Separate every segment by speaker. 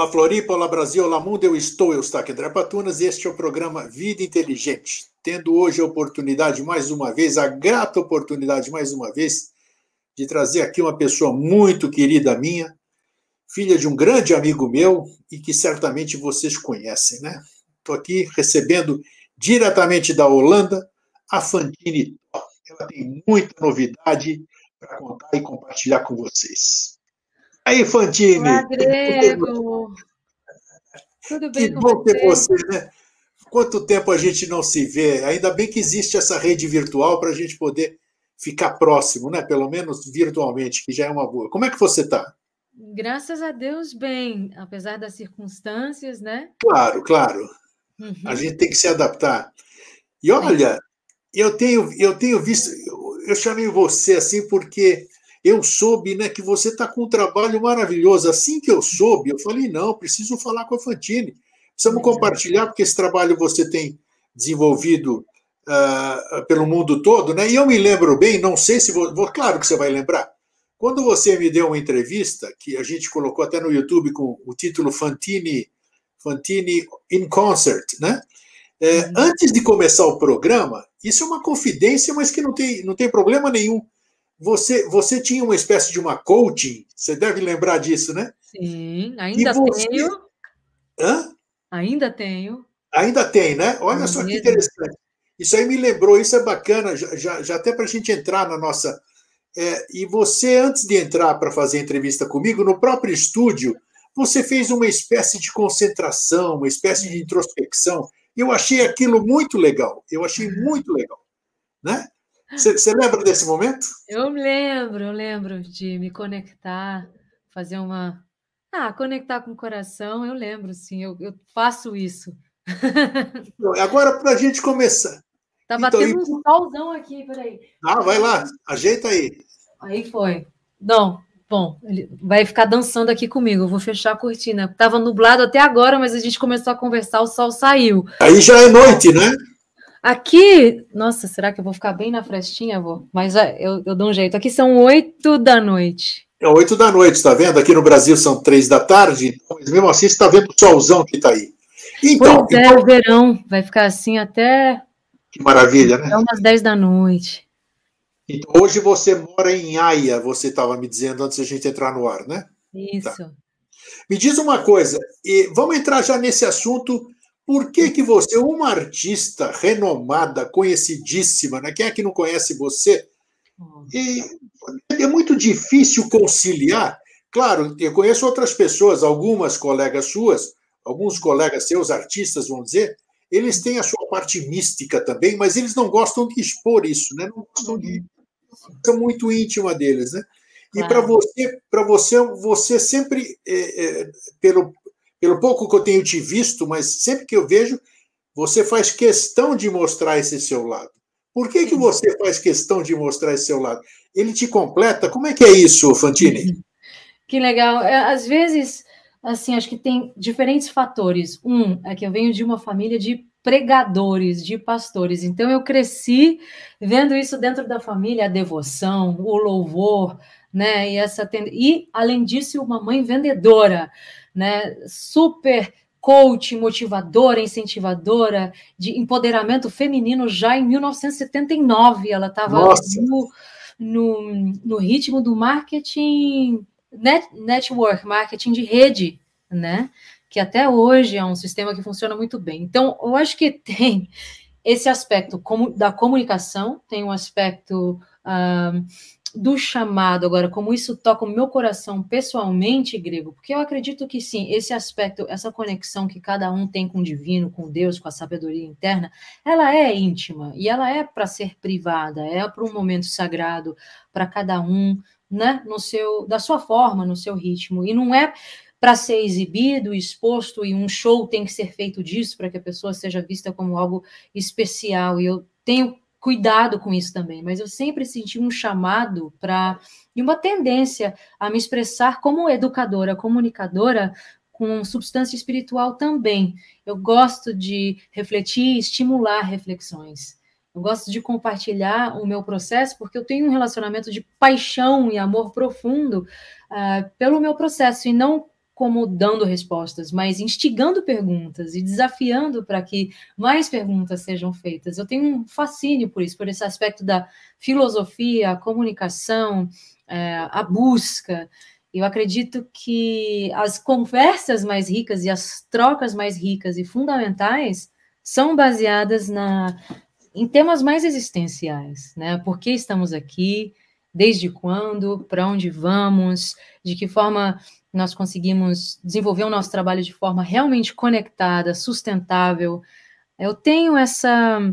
Speaker 1: Olá Floripa, olá Brasil, olá mundo, eu estou, eu estou aqui André Patunas e este é o programa Vida Inteligente. Tendo hoje a oportunidade, mais uma vez, a grata oportunidade, mais uma vez, de trazer aqui uma pessoa muito querida minha, filha de um grande amigo meu e que certamente vocês conhecem, né? Estou aqui recebendo diretamente da Holanda a Fantine Ela tem muita novidade para contar e compartilhar com vocês. Aí, Fantine!
Speaker 2: Olá, Grego!
Speaker 1: Tudo bem que com bom você? ter você, né? Quanto tempo a gente não se vê? Ainda bem que existe essa rede virtual para a gente poder ficar próximo, né? Pelo menos virtualmente, que já é uma boa. Como é que você está?
Speaker 2: Graças a Deus, bem, apesar das circunstâncias, né?
Speaker 1: Claro, claro. Uhum. A gente tem que se adaptar. E olha, eu tenho, eu tenho visto, eu chamei você assim porque eu soube né, que você está com um trabalho maravilhoso. Assim que eu soube, eu falei: não, preciso falar com a Fantine. Precisamos compartilhar, porque esse trabalho você tem desenvolvido uh, pelo mundo todo, né? E eu me lembro bem, não sei se vou, vou, claro que você vai lembrar. Quando você me deu uma entrevista, que a gente colocou até no YouTube com o título Fantini, Fantini in Concert, né? É, uhum. Antes de começar o programa, isso é uma confidência, mas que não tem, não tem problema nenhum. Você, você tinha uma espécie de uma coaching, você deve lembrar disso, né?
Speaker 2: Sim, ainda você... tenho.
Speaker 1: Hã?
Speaker 2: Ainda tenho.
Speaker 1: Ainda tem, né? Olha só que interessante. Isso aí me lembrou, isso é bacana, já, já, já até para a gente entrar na nossa. É, e você, antes de entrar para fazer entrevista comigo, no próprio estúdio, você fez uma espécie de concentração, uma espécie de introspecção. Eu achei aquilo muito legal. Eu achei muito legal. Né? Você lembra desse momento?
Speaker 2: Eu lembro, eu lembro de me conectar, fazer uma. Ah, conectar com o coração, eu lembro, sim, eu, eu faço isso.
Speaker 1: Agora, para a gente começar.
Speaker 2: Tá então, batendo então, um solzão aqui, peraí.
Speaker 1: Ah, vai lá, ajeita aí.
Speaker 2: Aí foi. Não, bom, ele vai ficar dançando aqui comigo, eu vou fechar a cortina. Tava nublado até agora, mas a gente começou a conversar, o sol saiu.
Speaker 1: Aí já é noite, né?
Speaker 2: Aqui, nossa, será que eu vou ficar bem na frestinha, vou? Mas eu, eu dou um jeito. Aqui são oito da noite.
Speaker 1: É oito da noite, está vendo? Aqui no Brasil são três da tarde, mas mesmo assim você está vendo o solzão que está aí.
Speaker 2: Então, pois é, então... o verão vai ficar assim até.
Speaker 1: Que maravilha, né?
Speaker 2: Até umas dez da noite.
Speaker 1: Então, hoje você mora em Haia, você estava me dizendo antes de a gente entrar no ar, né?
Speaker 2: Isso. Tá.
Speaker 1: Me diz uma coisa, e vamos entrar já nesse assunto por que, que você, uma artista renomada, conhecidíssima, né? quem é que não conhece você? E é muito difícil conciliar. Claro, eu conheço outras pessoas, algumas colegas suas, alguns colegas seus, artistas, vão dizer, eles têm a sua parte mística também, mas eles não gostam de expor isso, né? Não gostam de. É muito íntima deles, né? E para você, para você, você sempre, é, é, pelo, pelo pouco que eu tenho te visto, mas sempre que eu vejo, você faz questão de mostrar esse seu lado. Por que, que você faz questão de mostrar esse seu lado? Ele te completa? Como é que é isso, Fantini?
Speaker 2: Que legal. É, às vezes, assim, acho que tem diferentes fatores. Um é que eu venho de uma família de pregadores, de pastores. Então eu cresci vendo isso dentro da família, a devoção, o louvor, né? E essa e além disso, uma mãe vendedora né? Super coach, motivadora, incentivadora de empoderamento feminino já em 1979. Ela estava no, no, no, ritmo do marketing net, network, marketing de rede, né? Que até hoje é um sistema que funciona muito bem. Então, eu acho que tem esse aspecto da comunicação, tem um aspecto uh, do chamado agora, como isso toca o meu coração pessoalmente, grego, porque eu acredito que sim, esse aspecto, essa conexão que cada um tem com o divino, com Deus, com a sabedoria interna, ela é íntima e ela é para ser privada, é para um momento sagrado para cada um, né, no seu, da sua forma, no seu ritmo, e não é para ser exibido, exposto e um show tem que ser feito disso para que a pessoa seja vista como algo especial. E eu tenho cuidado com isso também, mas eu sempre senti um chamado para e uma tendência a me expressar como educadora, comunicadora com substância espiritual também. Eu gosto de refletir, estimular reflexões. Eu gosto de compartilhar o meu processo porque eu tenho um relacionamento de paixão e amor profundo uh, pelo meu processo e não como dando respostas, mas instigando perguntas e desafiando para que mais perguntas sejam feitas. Eu tenho um fascínio por isso, por esse aspecto da filosofia, a comunicação, é, a busca. Eu acredito que as conversas mais ricas e as trocas mais ricas e fundamentais são baseadas na, em temas mais existenciais, né? Por que estamos aqui? Desde quando? Para onde vamos? De que forma nós conseguimos desenvolver o nosso trabalho de forma realmente conectada, sustentável? Eu tenho essa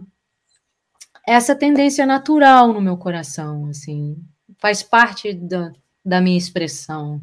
Speaker 2: essa tendência natural no meu coração, assim, faz parte da, da minha expressão.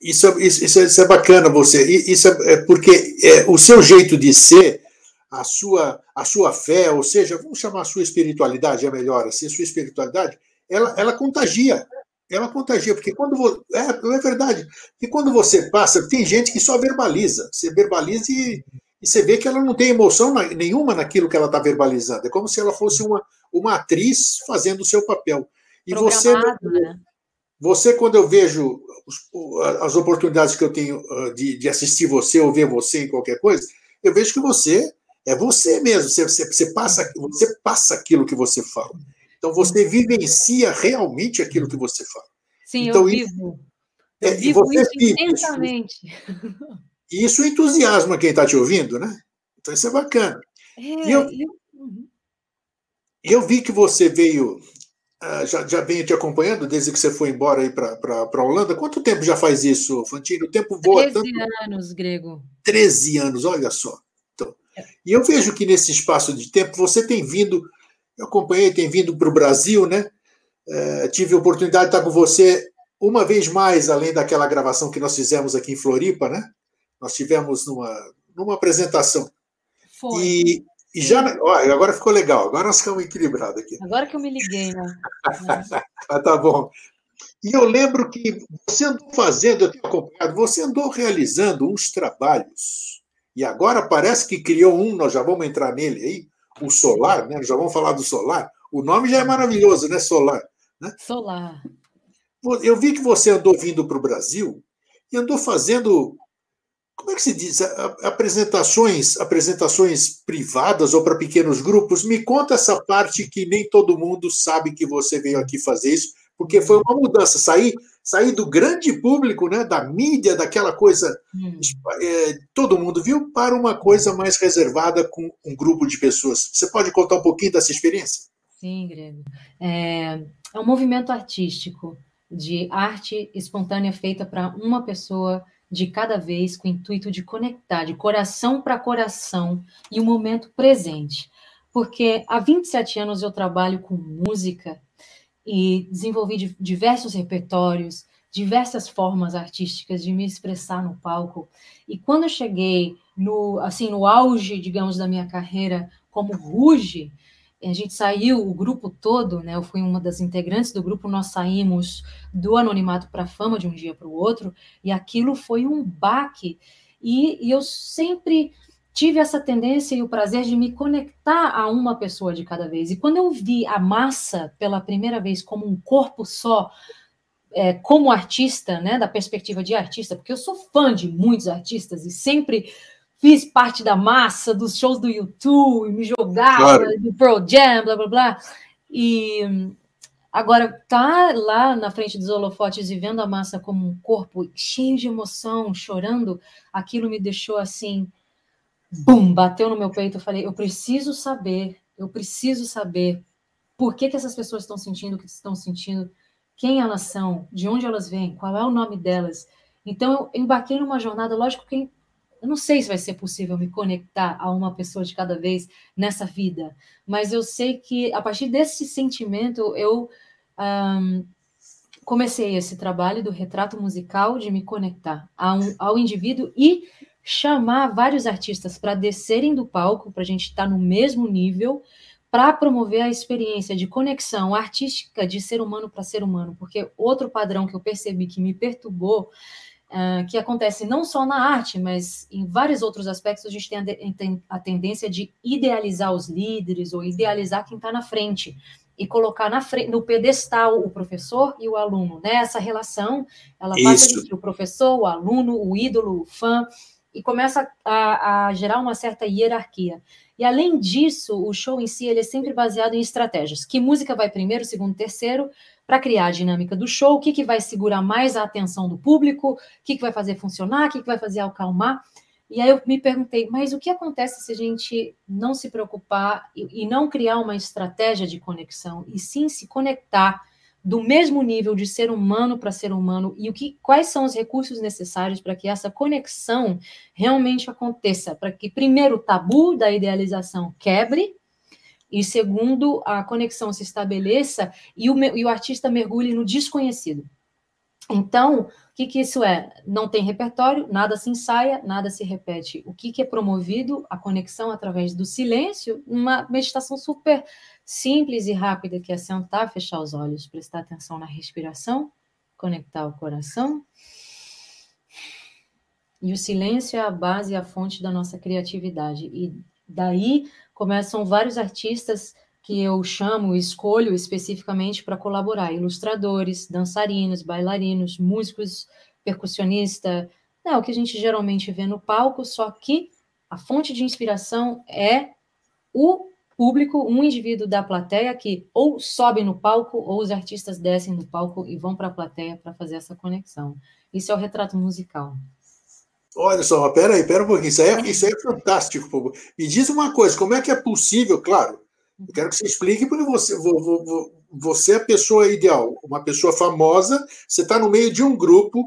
Speaker 1: Isso, é, isso, isso é bacana você. Isso é, é porque é, o seu jeito de ser, a sua, a sua fé, ou seja, vamos chamar a sua espiritualidade, é melhor assim, a sua espiritualidade, ela, ela contagia. Ela contagia, porque quando é, é verdade, que quando você passa, tem gente que só verbaliza. Você verbaliza e, e você vê que ela não tem emoção nenhuma naquilo que ela está verbalizando. É como se ela fosse uma, uma atriz fazendo o seu papel. E você, né? você, quando eu vejo as oportunidades que eu tenho ah, de, de assistir você ou ver você em qualquer coisa, eu vejo que você é você mesmo. Você, você, você, passa, você passa aquilo que você fala. Então você vivencia realmente aquilo que você fala.
Speaker 2: Sim,
Speaker 1: então,
Speaker 2: eu vivo. Eu é, vivo isso intensamente. Isso,
Speaker 1: isso entusiasma quem está te ouvindo, né? Então isso é bacana.
Speaker 2: É, e eu, eu... Uhum.
Speaker 1: eu vi que você veio Uh, já, já venho te acompanhando desde que você foi embora aí para a Holanda. Quanto tempo já faz isso, Fantino? O tempo voa
Speaker 2: 13 tanto... anos, Grego.
Speaker 1: 13 anos, olha só. Então, e eu vejo que nesse espaço de tempo você tem vindo, eu acompanhei, tem vindo para o Brasil, né? Uh, tive a oportunidade de estar com você uma vez mais, além daquela gravação que nós fizemos aqui em Floripa, né? Nós tivemos numa, numa apresentação.
Speaker 2: Foi.
Speaker 1: E, e já, olha, agora ficou legal, agora nós ficamos equilibrados aqui.
Speaker 2: Agora que eu me liguei, né?
Speaker 1: ah, tá bom. E eu lembro que você andou fazendo, eu tenho acompanhado, você andou realizando uns trabalhos. E agora parece que criou um, nós já vamos entrar nele aí, o Solar, né? Já vamos falar do Solar. O nome já é maravilhoso, né? Solar. Né?
Speaker 2: Solar.
Speaker 1: Eu vi que você andou vindo para o Brasil e andou fazendo como é que se diz? Apresentações, apresentações privadas ou para pequenos grupos. Me conta essa parte que nem todo mundo sabe que você veio aqui fazer isso, porque foi uma mudança. Sair, sair do grande público, né, da mídia, daquela coisa, hum. é, todo mundo viu, para uma coisa mais reservada com um grupo de pessoas. Você pode contar um pouquinho dessa experiência?
Speaker 2: Sim, Grego. É, é um movimento artístico de arte espontânea feita para uma pessoa de cada vez com o intuito de conectar de coração para coração e o momento presente. Porque há 27 anos eu trabalho com música e desenvolvi diversos repertórios, diversas formas artísticas de me expressar no palco. E quando eu cheguei no assim no auge, digamos, da minha carreira como Ruge, a gente saiu, o grupo todo, né? Eu fui uma das integrantes do grupo, nós saímos do anonimato para a fama de um dia para o outro, e aquilo foi um baque. E, e, eu sempre tive essa tendência e o prazer de me conectar a uma pessoa de cada vez. E quando eu vi a massa pela primeira vez como um corpo só, é, como artista, né, da perspectiva de artista, porque eu sou fã de muitos artistas e sempre fiz parte da massa dos shows do YouTube, me jogava claro. do Pearl Jam, blá blá blá. E agora tá lá na frente dos holofotes e vendo a massa como um corpo cheio de emoção, chorando, aquilo me deixou assim, bum, bateu no meu peito. Eu falei, eu preciso saber, eu preciso saber por que, que essas pessoas estão sentindo o que estão sentindo, quem elas são, de onde elas vêm, qual é o nome delas. Então eu embarquei numa jornada, lógico que eu não sei se vai ser possível me conectar a uma pessoa de cada vez nessa vida, mas eu sei que a partir desse sentimento eu um, comecei esse trabalho do retrato musical de me conectar um, ao indivíduo e chamar vários artistas para descerem do palco, para a gente estar tá no mesmo nível, para promover a experiência de conexão artística de ser humano para ser humano, porque outro padrão que eu percebi que me perturbou uh, que acontece não só na arte, mas em vários outros aspectos, a gente tem a, tem a tendência de idealizar os líderes ou idealizar quem está na frente. e colocar na frente, no pedestal o professor e o aluno, né? Essa relação, ela passa entre o professor, o aluno, o ídolo, o fã, e começa a, a, gerar uma certa hierarquia. E além disso, o show em si ele é sempre baseado em estratégias. Que música vai primeiro, segundo, terceiro, para criar a dinâmica do show, o que, que vai segurar mais a atenção do público, o que, que vai fazer funcionar, o que, que vai fazer acalmar. E aí eu me perguntei, mas o que acontece se a gente não se preocupar e, e não criar uma estratégia de conexão, e sim se conectar do mesmo nível de ser humano para ser humano e o que quais são os recursos necessários para que essa conexão realmente aconteça, para que primeiro o tabu da idealização quebre e segundo, a conexão se estabeleça e o, e o artista mergulhe no desconhecido. Então, o que, que isso é? Não tem repertório, nada se ensaia, nada se repete. O que, que é promovido? A conexão através do silêncio, uma meditação super simples e rápida, que é sentar, fechar os olhos, prestar atenção na respiração, conectar o coração. E o silêncio é a base e a fonte da nossa criatividade. E daí começam vários artistas que eu chamo, escolho especificamente para colaborar, ilustradores, dançarinos, bailarinos, músicos, percussionista, é o que a gente geralmente vê no palco, só que a fonte de inspiração é o público, um indivíduo da plateia que ou sobe no palco ou os artistas descem no palco e vão para a plateia para fazer essa conexão. Isso é o retrato musical.
Speaker 1: Olha só, peraí, pera um pouquinho, isso aí, é, isso aí é fantástico. Me diz uma coisa, como é que é possível, claro, eu quero que você explique, porque você, você é a pessoa ideal, uma pessoa famosa, você está no meio de um grupo,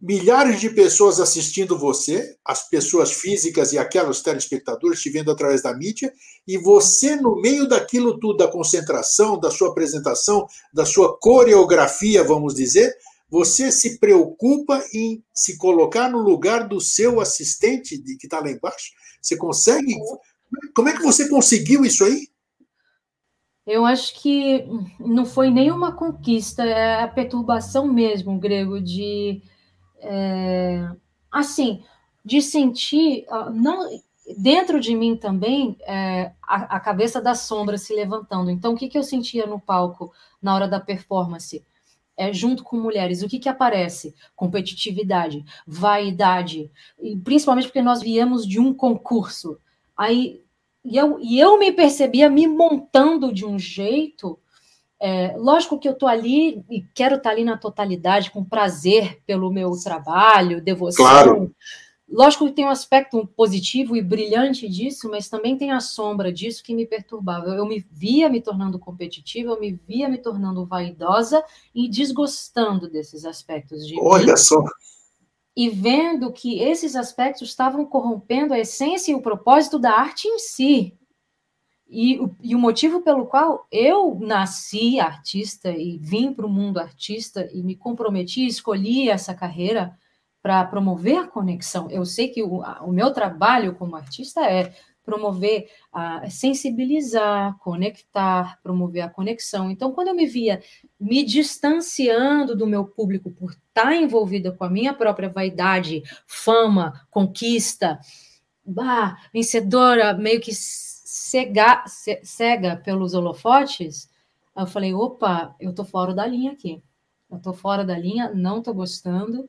Speaker 1: milhares de pessoas assistindo você, as pessoas físicas e aquelas telespectadores te vendo através da mídia, e você, no meio daquilo tudo, da concentração, da sua apresentação, da sua coreografia, vamos dizer, você se preocupa em se colocar no lugar do seu assistente que está lá embaixo? Você consegue? Como é que você conseguiu isso aí?
Speaker 2: Eu acho que não foi nenhuma conquista, é a perturbação mesmo, grego, de é, assim, de sentir não dentro de mim também é, a, a, cabeça da sombra se levantando. Então, o que, que eu sentia no palco na hora da performance? é, junto com mulheres, o que, que aparece? Competitividade, vaidade, e principalmente porque nós viemos de um concurso. Aí, e eu, e eu me percebia me montando de um jeito. É, lógico que eu estou ali e quero estar tá ali na totalidade, com prazer pelo meu trabalho, devoção. Claro. Lógico que tem um aspecto positivo e brilhante disso, mas também tem a sombra disso que me perturbava. Eu me via me tornando competitiva, eu me via me tornando vaidosa e desgostando desses aspectos de
Speaker 1: Olha mim, só.
Speaker 2: E vendo que esses aspectos estavam corrompendo a essência e o propósito da arte em si. E, e o motivo pelo qual eu nasci artista e vim para o mundo artista e me comprometi, escolhi essa carreira para promover a conexão. Eu sei que o, o, meu trabalho como artista é promover, a sensibilizar, conectar, promover a conexão. Então, quando eu me via me distanciando do meu público por estar envolvida com a minha própria vaidade, fama, conquista, bah, vencedora, meio que cega, cega pelos holofotes, eu falei, opa, eu tô fora da linha aqui. Eu tô fora da linha, não tô gostando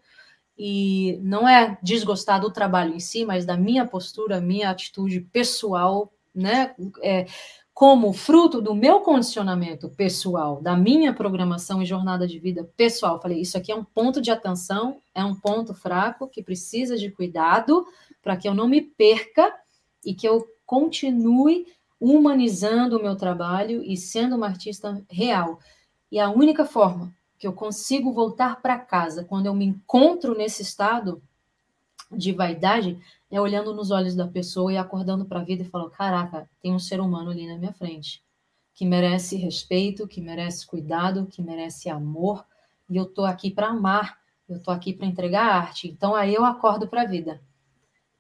Speaker 2: e não é desgostar do trabalho em si, mas da minha postura, minha atitude pessoal, né? É, como fruto do meu condicionamento pessoal, da minha programação e jornada de vida pessoal. Falei, isso aqui é um ponto de atenção, é um ponto fraco que precisa de cuidado para que eu não me perca e que eu continue humanizando o meu trabalho e sendo uma artista real. E a única forma que eu consigo voltar para casa quando eu me encontro nesse estado de vaidade é olhando nos olhos da pessoa e acordando para a vida e falando: caraca, tem um ser humano ali na minha frente que merece respeito, que merece cuidado, que merece amor, e eu tô aqui para amar, eu tô aqui para entregar arte. Então aí eu acordo para a vida.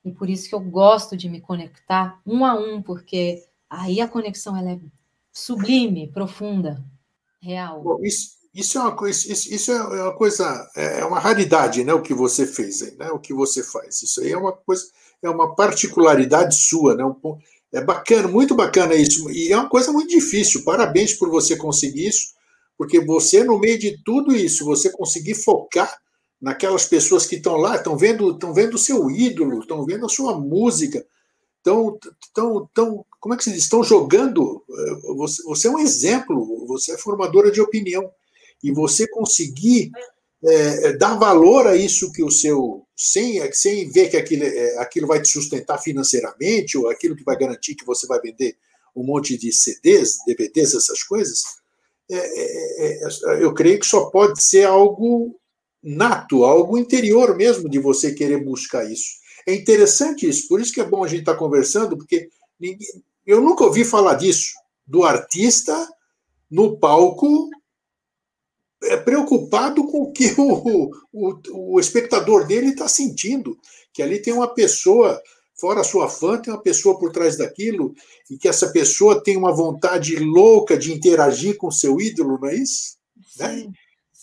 Speaker 2: E por isso que eu gosto de me conectar um a um, porque aí a conexão ela é sublime, profunda, real.
Speaker 1: Bom, isso, isso é uma coisa, isso, isso é uma coisa, é, é uma raridade, né? O que você fez né? O que você faz. Isso aí é uma coisa, é uma particularidade sua, né? Um, É bacana, muito bacana isso. E é uma coisa muito difícil. Parabéns por você conseguir isso, porque você, no meio de tudo isso, você conseguir focar naquelas pessoas que estão lá, estão vendo, estão vendo o seu ídolo, estão vendo a sua música, estão, estão, estão, como é que se diz? Estão jogando. Eh, você, você é um exemplo, você é formadora de opinião. E você conseguir é, dar valor a isso que o seu. Sem, sem ver que aquilo, é, aquilo vai te sustentar financeiramente, ou aquilo que vai garantir que você vai vender um monte de CDs, DVDs, essas coisas, é, é, é, eu creio que só pode ser algo nato, algo interior mesmo de você querer buscar isso. É interessante isso, por isso que é bom a gente estar tá conversando, porque ninguém, eu nunca ouvi falar disso, do artista no palco é preocupado com o que o, o, o espectador dele está sentindo, que ali tem uma pessoa, fora a sua fã, tem uma pessoa por trás daquilo, e que essa pessoa tem uma vontade louca de interagir com seu ídolo, não é isso? Né?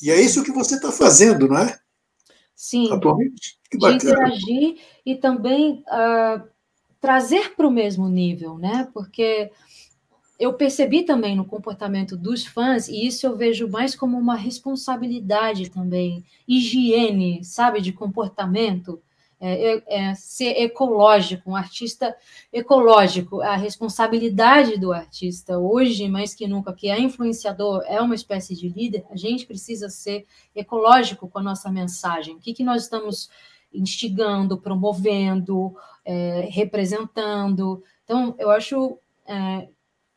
Speaker 1: E é isso que você está fazendo, não é?
Speaker 2: Sim. Atualmente. Que de interagir e também uh, trazer para o mesmo nível, né? Porque eu percebi também no comportamento dos fãs, e isso eu vejo mais como uma responsabilidade também, higiene, sabe, de comportamento, é, é, é ser ecológico, um artista ecológico, a responsabilidade do artista, hoje mais que nunca, que é influenciador, é uma espécie de líder, a gente precisa ser ecológico com a nossa mensagem. O que, que nós estamos instigando, promovendo, é, representando. Então, eu acho é,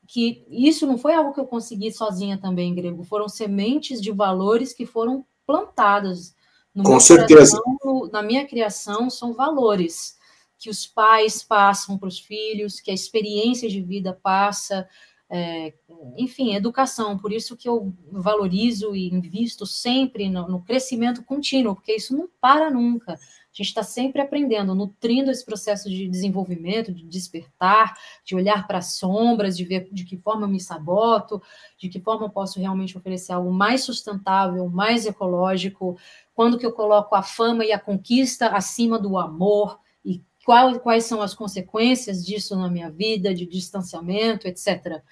Speaker 2: que isso não foi algo que eu consegui sozinha também, Grego, foram sementes de valores que foram plantadas. No
Speaker 1: Com certeza.
Speaker 2: Coração, na minha criação, são valores que os pais passam para os filhos, que a experiência de vida passa, é, enfim, educação. Por isso que eu valorizo e invisto sempre no, no crescimento contínuo, porque isso não para nunca. A gente está sempre aprendendo, nutrindo esse processo de desenvolvimento, de despertar, de olhar para as sombras, de ver de que forma eu me saboto, de que forma eu posso realmente oferecer algo mais sustentável, mais ecológico, quando que eu coloco a fama e a conquista acima do amor, e qual, quais são as consequências disso na minha vida, de distanciamento, etc.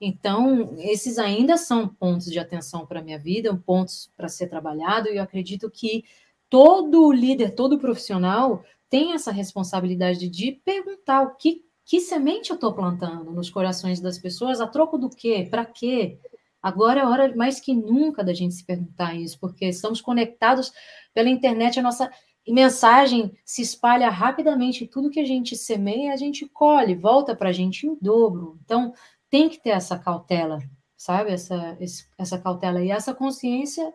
Speaker 2: Então, esses ainda são pontos de atenção para a minha vida, pontos para ser trabalhado, e eu acredito que todo líder, todo profissional tem essa responsabilidade de perguntar o que, que semente eu estou plantando nos corações das pessoas, a troco do quê? Para quê? Agora é hora mais que nunca da gente se perguntar isso, porque estamos conectados pela internet, a nossa mensagem se espalha rapidamente, tudo que a gente semeia, a gente colhe, volta para a gente em dobro. Então, tem que ter essa cautela, sabe? Essa, essa cautela e essa consciência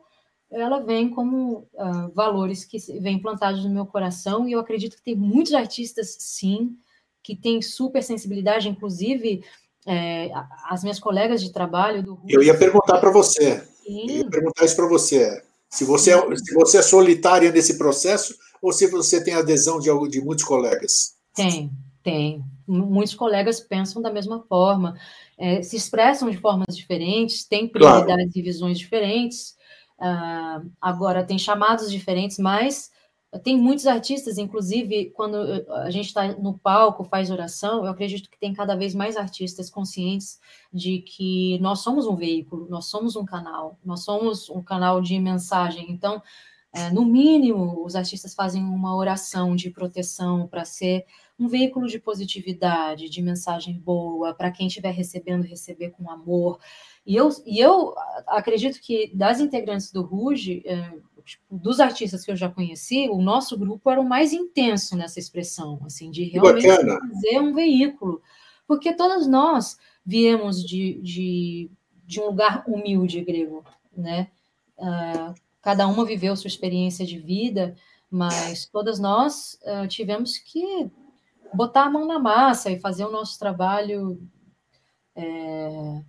Speaker 2: ela vem como uh, valores que vêm plantados no meu coração, e eu acredito que tem muitos artistas, sim, que têm super sensibilidade, inclusive é, as minhas colegas de trabalho do
Speaker 1: Eu ia perguntar para você, sim. eu ia perguntar isso para você, se você, é, se você é solitária nesse processo ou se você tem adesão de, de muitos colegas.
Speaker 2: Tem, tem. Muitos colegas pensam da mesma forma, é, se expressam de formas diferentes, têm prioridades claro. e visões diferentes, Uh, agora, tem chamados diferentes, mas tem muitos artistas, inclusive, quando a gente está no palco, faz oração, eu acredito que tem cada vez mais artistas conscientes de que nós somos um veículo, nós somos um canal, nós somos um canal de mensagem. Então, é, no mínimo, os artistas fazem uma oração de proteção para ser um veículo de positividade, de mensagem boa, para quem estiver recebendo, receber com amor. E eu, e eu acredito que das integrantes do Ruge, é, tipo, dos artistas que eu já conheci, o nosso grupo era o mais intenso nessa expressão, assim, de realmente fazer um veículo. Porque todos nós viemos de, de, de um lugar humilde grego, né? Uh, cada uma viveu sua experiência de vida, mas todas nós uh, tivemos que botar a mão na massa e fazer o nosso trabalho é,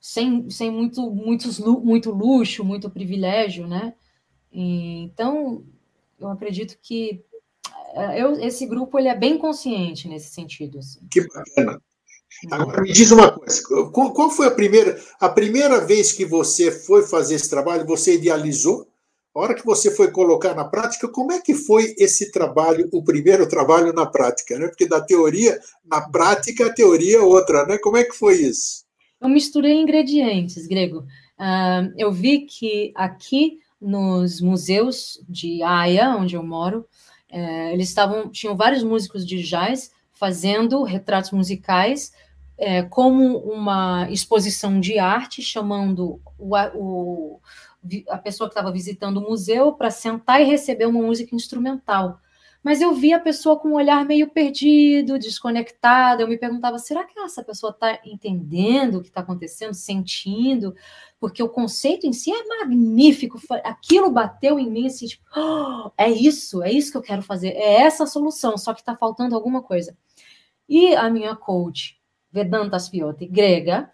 Speaker 2: sem, sem muito, muitos, muito luxo, muito privilégio, né? Então, eu acredito que é, eu, esse grupo ele é bem consciente nesse sentido. Assim.
Speaker 1: Que bacana. Agora me diz uma coisa, qual, qual foi a primeira, a primeira vez que você foi fazer esse trabalho? Você idealizou a hora que você foi colocar na prática, como é que foi esse trabalho, o primeiro trabalho na prática? Né? Porque da teoria, na prática, a teoria é outra, né? Como é que foi isso?
Speaker 2: Eu misturei ingredientes, Grego. Uh, eu vi que aqui nos museus de Haia, onde eu moro, é, eles estavam tinham vários músicos de jazz fazendo retratos musicais é, como uma exposição de arte, chamando o, o a pessoa que estava visitando o museu para sentar e receber uma música instrumental. Mas eu vi a pessoa com um olhar meio perdido, desconectada. Eu me perguntava: será que essa pessoa está entendendo o que está acontecendo, sentindo? Porque o conceito em si é magnífico. Aquilo bateu em mim assim: tipo, oh, é isso, é isso que eu quero fazer, é essa a solução, só que está faltando alguma coisa. E a minha coach, Vedanta Spiotti, grega,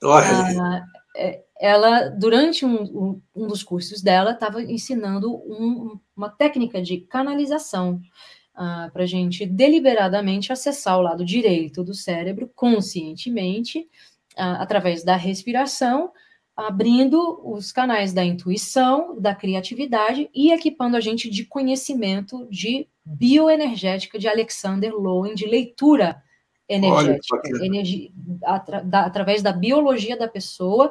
Speaker 2: Olha. Uh, ela, durante um, um, dos cursos dela, estava ensinando um, uma técnica de canalização uh, ah, para a gente deliberadamente acessar o lado direito do cérebro conscientemente, uh, através da respiração, abrindo os canais da intuição, da criatividade e equipando a gente de conhecimento de bioenergética de Alexander Lowen, de leitura energética, energia, atra, da, através da biologia da pessoa,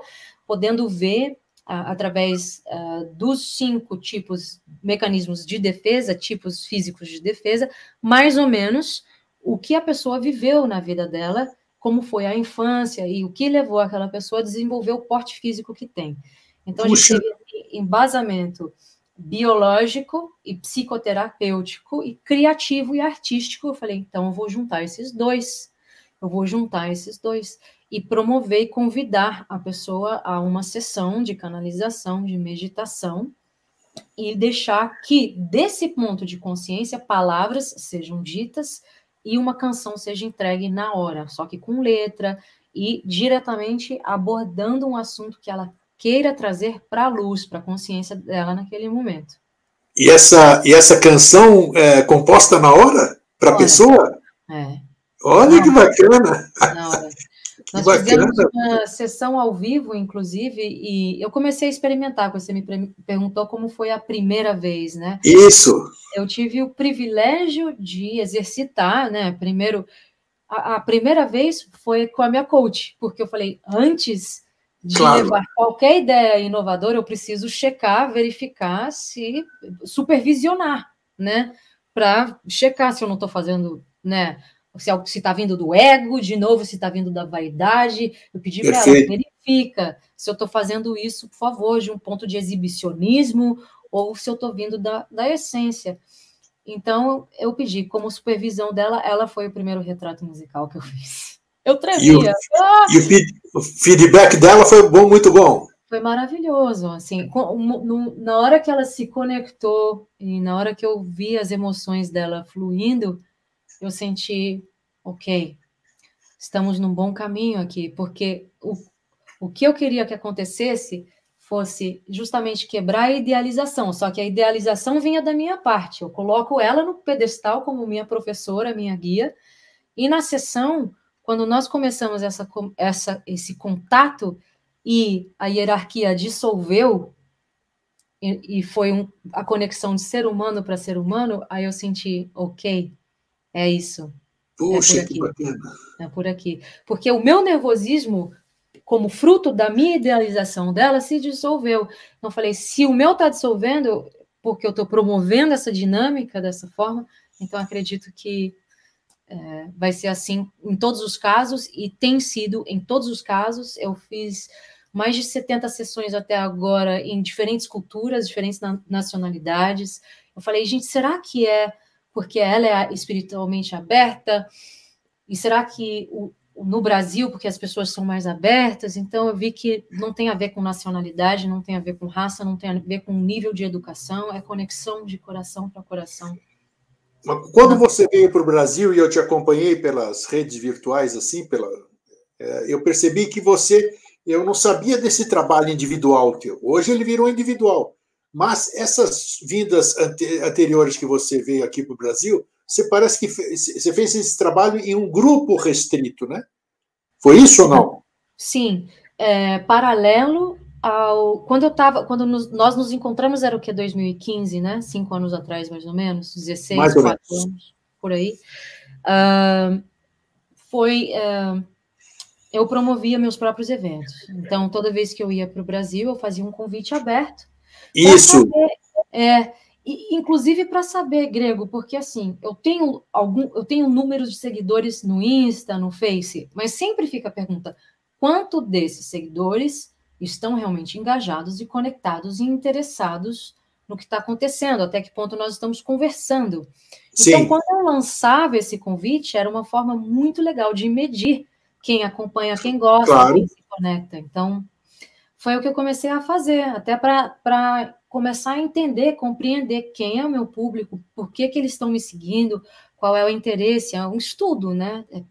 Speaker 2: podendo ver através uh, dos cinco tipos, mecanismos de defesa, tipos físicos de defesa, mais ou menos o que a pessoa viveu na vida dela, como foi a infância e o que levou aquela pessoa a desenvolver o porte físico que tem. Então, Puxa. a gente teve embasamento biológico e psicoterapêutico e criativo e artístico. Eu falei, então eu vou juntar esses dois. Eu vou juntar esses dois e promover e convidar a pessoa a uma sessão de canalização, de meditação, e deixar que, desse ponto de consciência, palavras sejam ditas e uma canção seja entregue na hora, só que com letra e diretamente abordando um assunto que ela queira trazer para a luz, para a consciência dela naquele momento.
Speaker 1: E essa, e essa canção é composta na hora para a pessoa? É. Olha que bacana! Na hora.
Speaker 2: Nós bacana. fizemos uma sessão ao vivo, inclusive, e eu comecei a experimentar, você me perguntou como foi a primeira vez, né?
Speaker 1: Isso.
Speaker 2: Eu tive o privilégio de exercitar, né? Primeiro, a, a primeira vez foi com a minha coach, porque eu falei, antes de claro. levar qualquer ideia inovadora, eu preciso checar, verificar se supervisionar, né? Para checar se eu não estou fazendo, né? Se está vindo do ego, de novo, se está vindo da vaidade. Eu pedi para ela, verifica se eu estou fazendo isso, por favor, de um ponto de exibicionismo ou se eu estou vindo da, da essência. Então, eu pedi, como supervisão dela, ela foi o primeiro retrato musical que eu fiz. Eu tremia.
Speaker 1: E, o, ah! e o, feedback dela foi bom, muito bom.
Speaker 2: Foi maravilhoso, assim, na hora que ela se conectou e na hora que eu vi as emoções dela fluindo, eu senti, ok, estamos num bom caminho aqui, porque o, o que eu queria que acontecesse fosse justamente quebrar a idealização, só que a idealização vinha da minha parte. Eu coloco ela no pedestal como minha professora, minha guia, e na sessão, quando nós começamos essa, essa, esse contato e a hierarquia dissolveu, e, foi um, a conexão de ser humano para ser humano, aí eu senti, ok, é isso.
Speaker 1: Puxa, é por aqui. que bacana.
Speaker 2: É por aqui. Porque o meu nervosismo, como fruto da minha idealização dela, se dissolveu. Então, eu falei: se o meu está dissolvendo, porque eu estou promovendo essa dinâmica dessa forma, então acredito que é, vai ser assim em todos os casos, e tem sido em todos os casos. Eu fiz mais de 70 sessões até agora em diferentes culturas, diferentes nacionalidades. Eu falei, gente, será que é porque ela é espiritualmente aberta? E será que o, no Brasil, porque as pessoas são mais abertas? Então, eu vi que não tem a ver com nacionalidade, não tem a ver com raça, não tem a ver com nível de educação, é conexão de coração para coração.
Speaker 1: Quando você veio para o Brasil e eu te acompanhei pelas redes virtuais, assim, pela, é, eu percebi que você, eu não sabia desse trabalho individual teu. Hoje ele virou individual. Mas essas vindas anteriores que você veio aqui para o Brasil, você parece que você fez esse trabalho em um grupo restrito, né? Foi isso ou não?
Speaker 2: Sim, é, paralelo ao, quando eu estava, quando nos, nós nos encontramos era o que 2015, né? Cinco anos atrás, mais ou menos, 16, mais ou menos. anos, por aí. Uh, foi uh, eu promovia meus próprios eventos. Então, toda vez que eu ia para o Brasil, eu fazia um convite aberto.
Speaker 1: Isso.
Speaker 2: Saber, é, inclusive para saber grego, porque assim, eu tenho algum, eu tenho números de seguidores no Insta, no Face, mas sempre fica a pergunta: quanto desses seguidores estão realmente engajados e conectados e interessados no que está acontecendo, até que ponto nós estamos conversando. Então, Sim. quando eu lançava esse convite, era uma forma muito legal de medir quem acompanha, quem gosta, claro. quem se conecta. Então, foi o que eu comecei a fazer, até para começar a entender, compreender quem é o meu público, por que, que eles estão me seguindo, qual é o interesse, é um estudo, né? É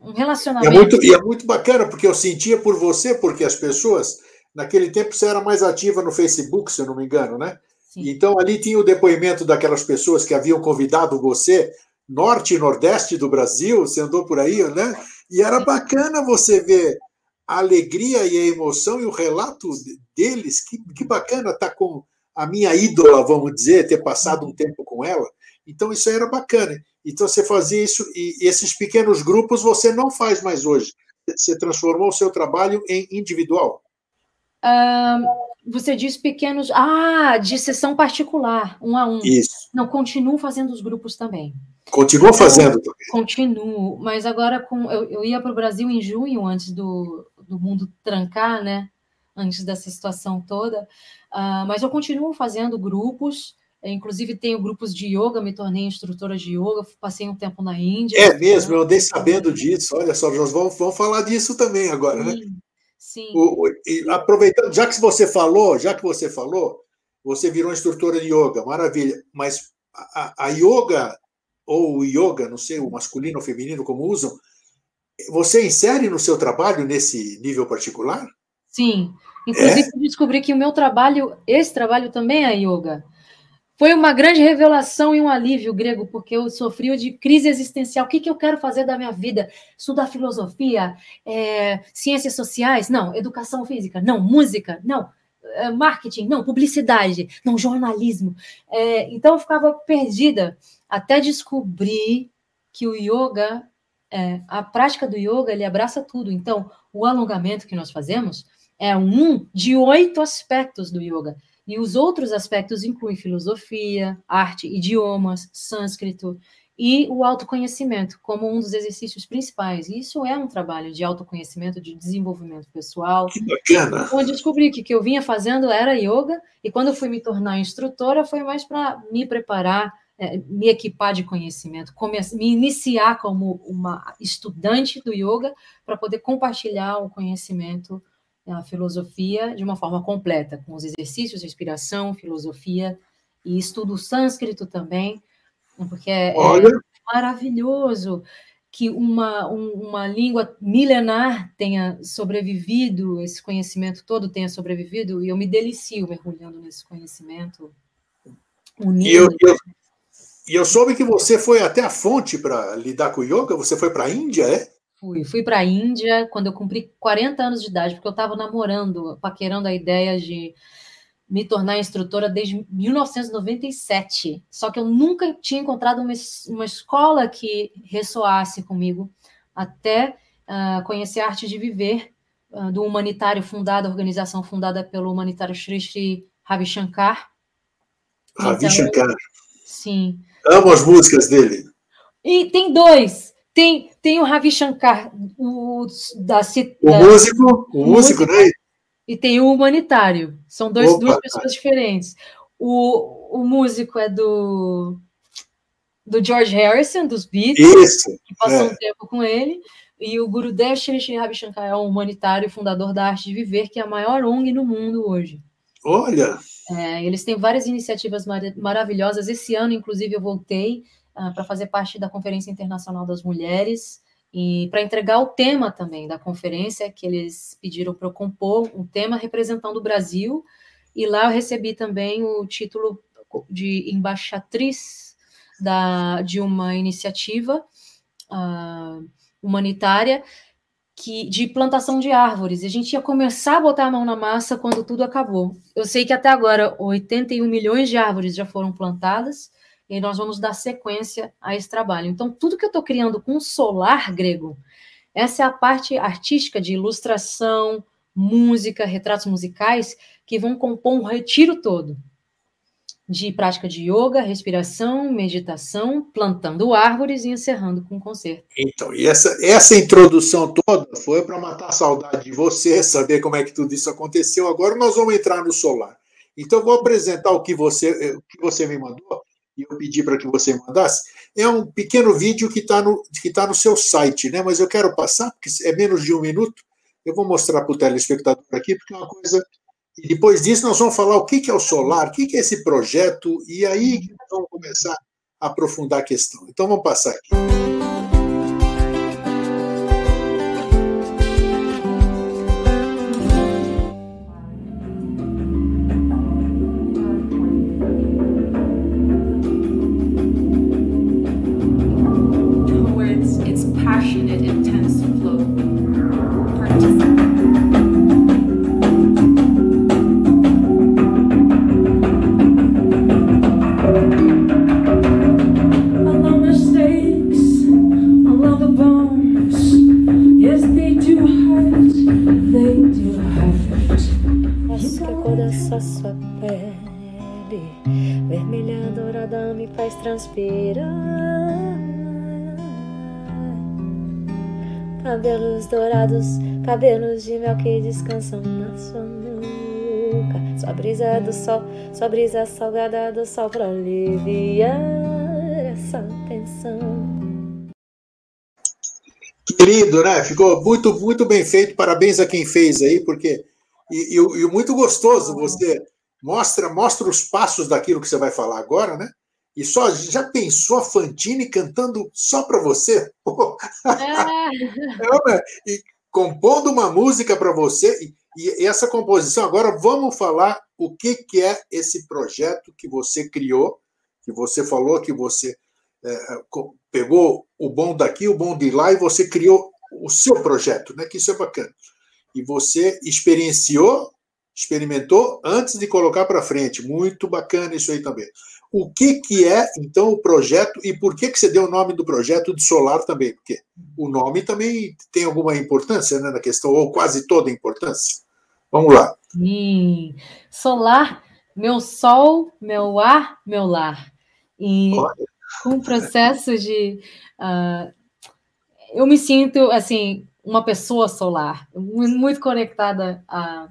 Speaker 2: um relacionamento.
Speaker 1: E é, muito, e é muito bacana, porque eu sentia por você, porque as pessoas, naquele tempo você era mais ativa no Facebook, se eu não me engano, né? Sim. Então ali tinha o depoimento daquelas pessoas que haviam convidado você, norte e nordeste do Brasil, você andou por aí, né? E era bacana você ver a alegria e a emoção e o relato deles. Que, que bacana estar tá com a minha ídola, vamos dizer, ter passado um tempo com ela. Então isso era bacana. Então você fazia isso e esses pequenos grupos você não faz mais hoje. Você transformou o seu trabalho em individual.
Speaker 2: Um, você diz pequenos. Ah, de sessão particular, um a um.
Speaker 1: Isso.
Speaker 2: Não, continuo fazendo os grupos também.
Speaker 1: Continua fazendo também.
Speaker 2: Continuo, mas agora com eu, eu ia para o Brasil em junho, antes do, do mundo trancar, né? Antes dessa situação toda. Uh, mas eu continuo fazendo grupos. Inclusive, tenho grupos de yoga, me tornei instrutora de yoga, passei um tempo na Índia.
Speaker 1: É mesmo, eu andei sabendo disso. Olha só, nós vamos, vamos falar disso também agora, né? Sim, né?
Speaker 2: Sim.
Speaker 1: O, o, aproveitando, já que você falou, já que você falou, você virou instrutora de yoga, maravilha. Mas a, a yoga ou o yoga, não sei, o masculino ou feminino, como usam, você insere no seu trabalho nesse nível particular?
Speaker 2: Sim. Inclusive, é? descobri que o meu trabalho, esse trabalho também é yoga. Foi uma grande revelação e um alívio grego, porque eu sofri de crise existencial. O que, que eu quero fazer da minha vida? Estudar filosofia, é, ciências sociais? Não. Educação física? Não. Música? Não. É, marketing? Não. Publicidade? Não. Jornalismo? É, então eu ficava perdida até descobrir que o yoga, é, a prática do yoga, ele abraça tudo. Então, o alongamento que nós fazemos é um de oito aspectos do yoga. E os outros aspectos incluem filosofia, arte, idiomas, sânscrito e o autoconhecimento como um dos exercícios principais. E isso é um trabalho de autoconhecimento, de desenvolvimento pessoal.
Speaker 1: Que bacana!
Speaker 2: Então, eu descobri que o que eu vinha fazendo era yoga, e quando eu fui me tornar instrutora, foi mais para me preparar é, me equipar de conhecimento, me iniciar como uma estudante do yoga para poder compartilhar o conhecimento, a filosofia de uma forma completa, com os exercícios de inspiração, filosofia e estudo sânscrito também, porque é, é maravilhoso que uma, um, uma língua milenar tenha sobrevivido, esse conhecimento todo tenha sobrevivido, e eu me delicio mergulhando nesse conhecimento.
Speaker 1: Unindo. E eu, eu, e eu soube que você foi até a fonte para lidar com o yoga, você foi para a Índia, é?
Speaker 2: Fui, fui para a Índia quando eu cumpri 40 anos de idade, porque eu estava namorando, paquerando a ideia de me tornar instrutora desde 1997. Só que eu nunca tinha encontrado uma, uma escola que ressoasse comigo, até uh, conhecer a arte de viver uh, do humanitário fundado, organização fundada pelo humanitário Sri Sri Ravi Shankar.
Speaker 1: Ravi então, Shankar.
Speaker 2: Sim.
Speaker 1: Amo as músicas dele.
Speaker 2: E tem dois. Tem, tem o Ravi Shankar, o, da,
Speaker 1: o músico, o, músico, né?
Speaker 2: E tem o humanitário. São dois, duas pessoas diferentes. O, o músico é do, do George Harrison, dos Beatles,
Speaker 1: Isso,
Speaker 2: que passou é. um tempo com ele. E o Gurudev Shri Ravi Shankar é um humanitário fundador da Arte de Viver, que é a maior ONG no mundo hoje.
Speaker 1: Olha!
Speaker 2: É, eles têm várias iniciativas mar maravilhosas. Esse ano, inclusive, eu voltei uh, para fazer parte da Conferência Internacional das Mulheres e para entregar o tema também da conferência, que eles pediram para eu compor um tema representando o Brasil. E lá eu recebi também o título de embaixatriz da, de uma iniciativa uh, humanitária que, de plantação de árvores. A gente ia começar a botar a mão na massa quando tudo acabou. Eu sei que até agora 81 milhões de árvores já foram plantadas e nós vamos dar sequência a esse trabalho. Então, tudo que eu estou criando com solar grego, essa é a parte artística de ilustração, música, retratos musicais que vão compor um retiro todo de prática de yoga, respiração, meditação, plantando árvores e encerrando com um concerto.
Speaker 1: Então, e essa, essa introdução toda foi para matar a saudade de você, saber como é que tudo isso aconteceu. Agora nós vamos entrar no solar. Então, vou apresentar o que você, eh, o que você me mandou, e eu pedi para que você mandasse. É um pequeno vídeo que está no, que tá no seu site, né? mas eu quero passar, porque é menos de um minuto. Eu vou mostrar para o telespectador aqui, porque é uma coisa e depois disso, nós vamos falar o que é o solar, o que é esse projeto, e aí vamos começar a aprofundar a questão. Então, vamos passar aqui.
Speaker 3: Cabelos de mel que descansam na sua nuca. Sua brisa do sol, sua brisa salgada do sol pra aliviar essa tensão.
Speaker 1: Querido, né? Ficou muito, muito bem feito. Parabéns a quem fez aí, porque. E, e, e muito gostoso, você mostra, mostra os passos daquilo que você vai falar agora, né? E só já pensou a Fantine cantando só para você? É. é, e compondo uma música para você. E, essa composição, agora vamos falar o que, que é esse projeto que você criou, que você falou que você é, pegou o bom daqui, o bom de lá, e você criou o seu projeto, né? Que isso é bacana. E você experienciou, experimentou antes de colocar para frente. Muito bacana isso aí também o que, que é, então, o projeto e por que, que você deu o nome do projeto de solar também? Porque o nome também tem alguma importância né, na questão, ou quase toda importância. Vamos lá.
Speaker 2: Sim. Solar, meu sol, meu ar, meu lar. E Olha. com o processo de. Uh, eu me sinto, assim, uma pessoa solar, muito conectada a,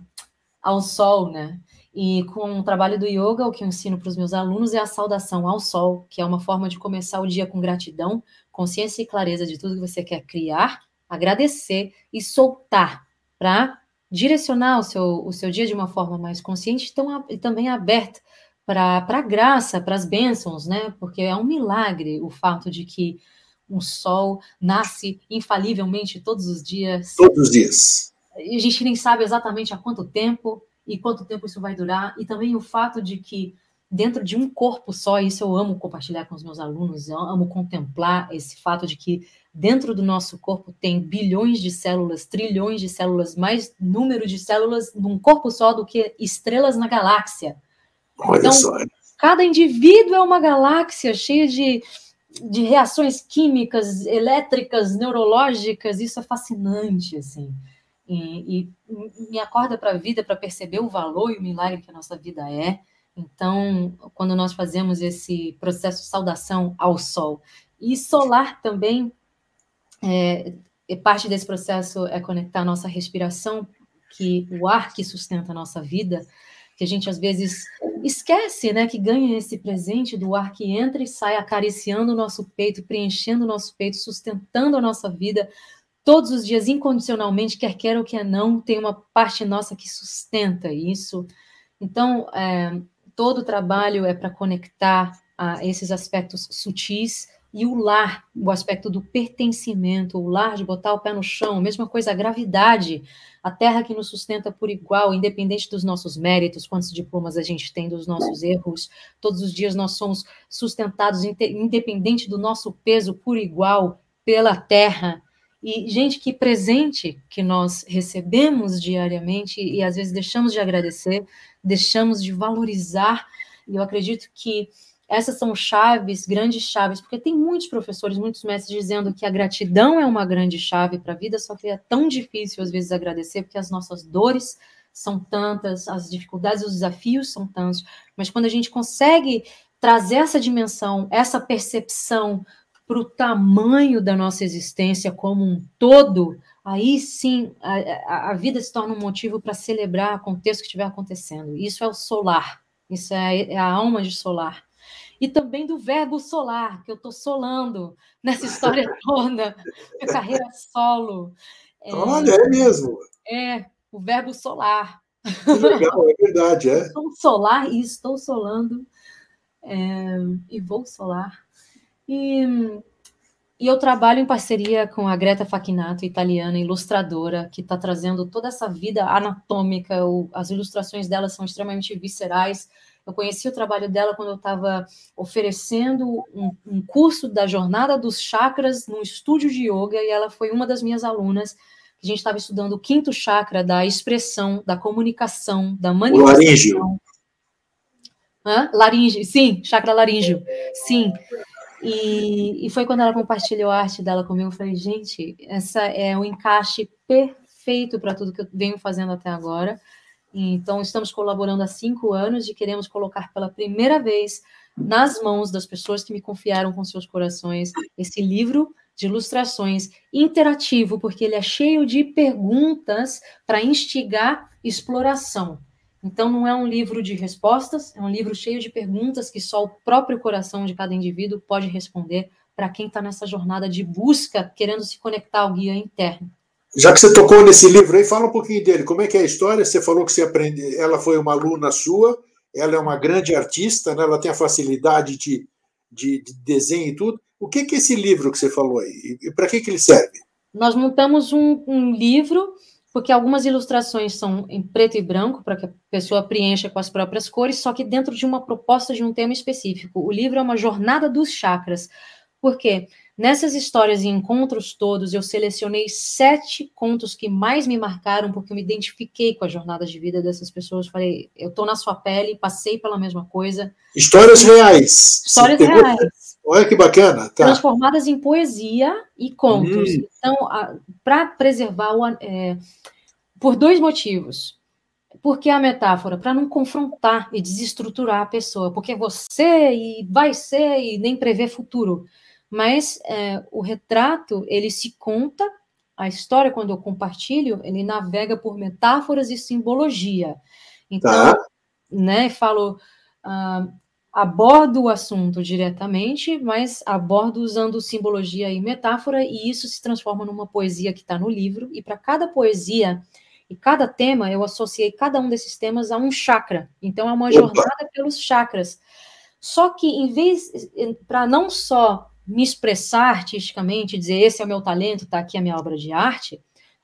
Speaker 2: ao sol, né? E com o trabalho do yoga, o que eu ensino para os meus alunos é a saudação ao sol, que é uma forma de começar o dia com gratidão, consciência e clareza de tudo que você quer criar, agradecer e soltar para direcionar o seu, o seu dia de uma forma mais consciente então, e também aberta para a graça, para as bênçãos, né? Porque é um milagre o fato de que um sol nasce infalivelmente todos os dias.
Speaker 1: Todos os dias.
Speaker 2: A gente nem sabe exatamente há quanto tempo, e quanto tempo isso vai durar, e também o fato de que dentro de um corpo só, isso eu amo compartilhar com os meus alunos, eu amo contemplar esse fato de que dentro do nosso corpo tem bilhões de células, trilhões de células, mais número de células num corpo só do que estrelas na galáxia.
Speaker 1: Olha então, só.
Speaker 2: Cada indivíduo é uma galáxia cheia de, de reações químicas, elétricas, neurológicas, isso é fascinante, assim e, e me acorda para a vida para perceber o valor e o milagre que a nossa vida é. Então, quando nós fazemos esse processo de saudação ao sol e solar também, é, parte desse processo é conectar a nossa respiração, que o ar que sustenta a nossa vida, que a gente às vezes esquece, né, que ganha esse presente do ar que entra e sai acariciando o nosso peito, preenchendo o nosso peito, sustentando a nossa vida, todos os dias, incondicionalmente, quer queira ou quer não, tem uma parte nossa que sustenta isso. Então, é, todo o trabalho é para conectar a esses aspectos sutis e o lar, o aspecto do pertencimento, o lar de botar o pé no chão, mesma coisa, a gravidade, a terra que nos sustenta por igual, independente dos nossos méritos, quantos diplomas a gente tem, dos nossos erros, todos os dias nós somos sustentados, independente do nosso peso, por igual, pela terra, E, gente, que presente que nós recebemos diariamente e às vezes deixamos de agradecer, deixamos de valorizar. E eu acredito que essas são chaves, grandes chaves, porque tem muitos professores, muitos mestres dizendo que a gratidão é uma grande chave para a vida, só que é tão difícil às vezes agradecer, porque as nossas dores são tantas, as dificuldades, os desafios são tantos, mas quando a gente consegue trazer essa dimensão, essa percepção para o tamanho da nossa existência como um todo, aí sim a, a vida se torna um motivo para celebrar o contexto que estiver acontecendo. Isso é o solar, isso é, é a alma de solar. E também do verbo solar, que eu estou solando nessa história toda, minha carreira solo.
Speaker 1: É, Olha, é mesmo.
Speaker 2: É, o verbo solar.
Speaker 1: Que legal, é verdade, é.
Speaker 2: Estou solar e estou solando, é, e vou solar. E, e eu trabalho em parceria com a Greta Facchinato, italiana, ilustradora, que está trazendo toda essa vida anatômica. O, as ilustrações dela são extremamente viscerais. Eu conheci o trabalho dela quando eu estava oferecendo um, um curso da Jornada dos Chakras num estúdio de yoga, e ela foi uma das minhas alunas a gente estava estudando o quinto chakra da expressão, da comunicação, da manifestação. Laríngeo. Hã? Laríngeo, sim, chakra laríngeo, sim. E, e foi quando ela compartilhou a arte dela comigo, eu falei, gente, essa é o um encaixe perfeito para tudo que eu venho fazendo até agora. Então, estamos colaborando há cinco anos e queremos colocar pela primeira vez nas mãos das pessoas que me confiaram com seus corações esse livro de ilustrações interativo, porque ele é cheio de perguntas para instigar exploração. Então, não é um livro de respostas, é um livro cheio de perguntas que só o próprio coração de cada indivíduo pode responder para quem está nessa jornada de busca, querendo se conectar ao guia interno.
Speaker 1: Já que você tocou nesse livro aí, fala um pouquinho dele. Como é que é a história? Você falou que você aprende, ela foi uma aluna sua, ela é uma grande artista, né? ela tem a facilidade de, de, de desenho e tudo. O que, que é esse livro que você falou aí? E para que, que ele serve?
Speaker 2: Nós montamos um, um livro, porque algumas ilustrações são em preto e branco, para que a pessoa preencha com as próprias cores, só que dentro de uma proposta de um tema específico. O livro é uma jornada dos chakras. Por quê? Nessas histórias e encontros todos, eu selecionei sete contos que mais me marcaram, porque eu me identifiquei com a jornada de vida dessas pessoas. Falei, eu estou na sua pele, passei pela mesma coisa.
Speaker 1: Histórias reais.
Speaker 2: Histórias reais.
Speaker 1: Olha que bacana.
Speaker 2: Tá. Transformadas em poesia e contos. Hum. Então, para preservar o. É, por dois motivos. Porque a metáfora, para não confrontar e desestruturar a pessoa, porque você e vai ser e nem prever futuro mas é, o retrato ele se conta, a história quando eu compartilho, ele navega por metáforas e simbologia. Então, tá. né, falo uh, abordo o assunto diretamente, mas abordo usando simbologia e metáfora, e isso se transforma numa poesia que está no livro. E para cada poesia e cada tema, eu associei cada um desses temas a um chakra. Então, é uma jornada pelos chakras. Só que, em vez, para não só me expressar artisticamente, dizer esse é o meu talento, está aqui a minha obra de arte,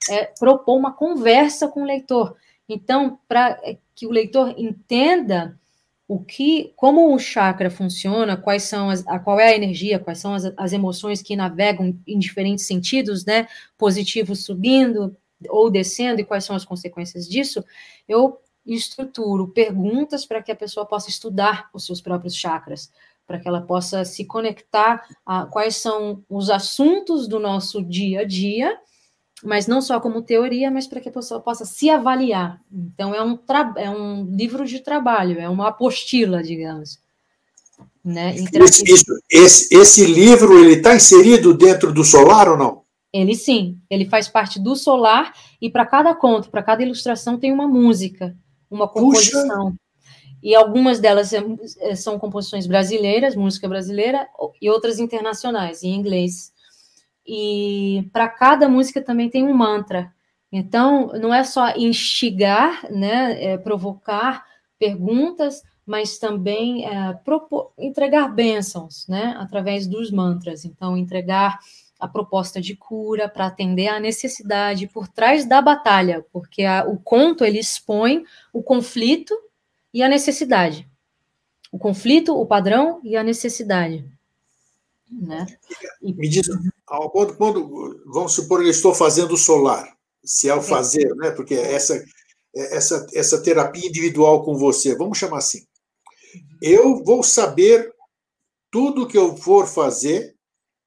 Speaker 2: é propor uma conversa com o leitor. Então, para que o leitor entenda o que, como o chakra funciona, quais são as, a, qual é a energia, quais são as, as emoções que navegam em diferentes sentidos, né? Positivo subindo ou descendo, e quais são as consequências disso, eu estruturo perguntas para que a pessoa possa estudar os seus próprios chakras, para que ela possa se conectar a quais são os assuntos do nosso dia a dia, mas não só como teoria, mas para que a pessoa possa se avaliar. Então, é um, é um livro de trabalho, é uma apostila, digamos. Né?
Speaker 1: Isso, isso, esse, esse livro ele está inserido dentro do Solar ou não?
Speaker 2: Ele sim, ele faz parte do Solar e para cada conto, para cada ilustração tem uma música, uma composição. Puxa. E algumas delas é, são composições brasileiras, música brasileira, e outras internacionais, em inglês. E para cada música também tem um mantra. Então, não é só instigar, né, é, provocar perguntas, mas também é, propor, entregar bênçãos, né, através dos mantras. Então, entregar a proposta de cura para atender à necessidade por trás da batalha, porque a, o conto ele expõe o conflito e a necessidade. O conflito, o padrão e a necessidade. Né?
Speaker 1: E... Me, diz, Quando, quando, vamos supor que eu estou fazendo o solar, se é o fazer, né? Porque essa, essa, essa terapia individual com você, vamos chamar assim. Eu vou saber tudo que eu for fazer,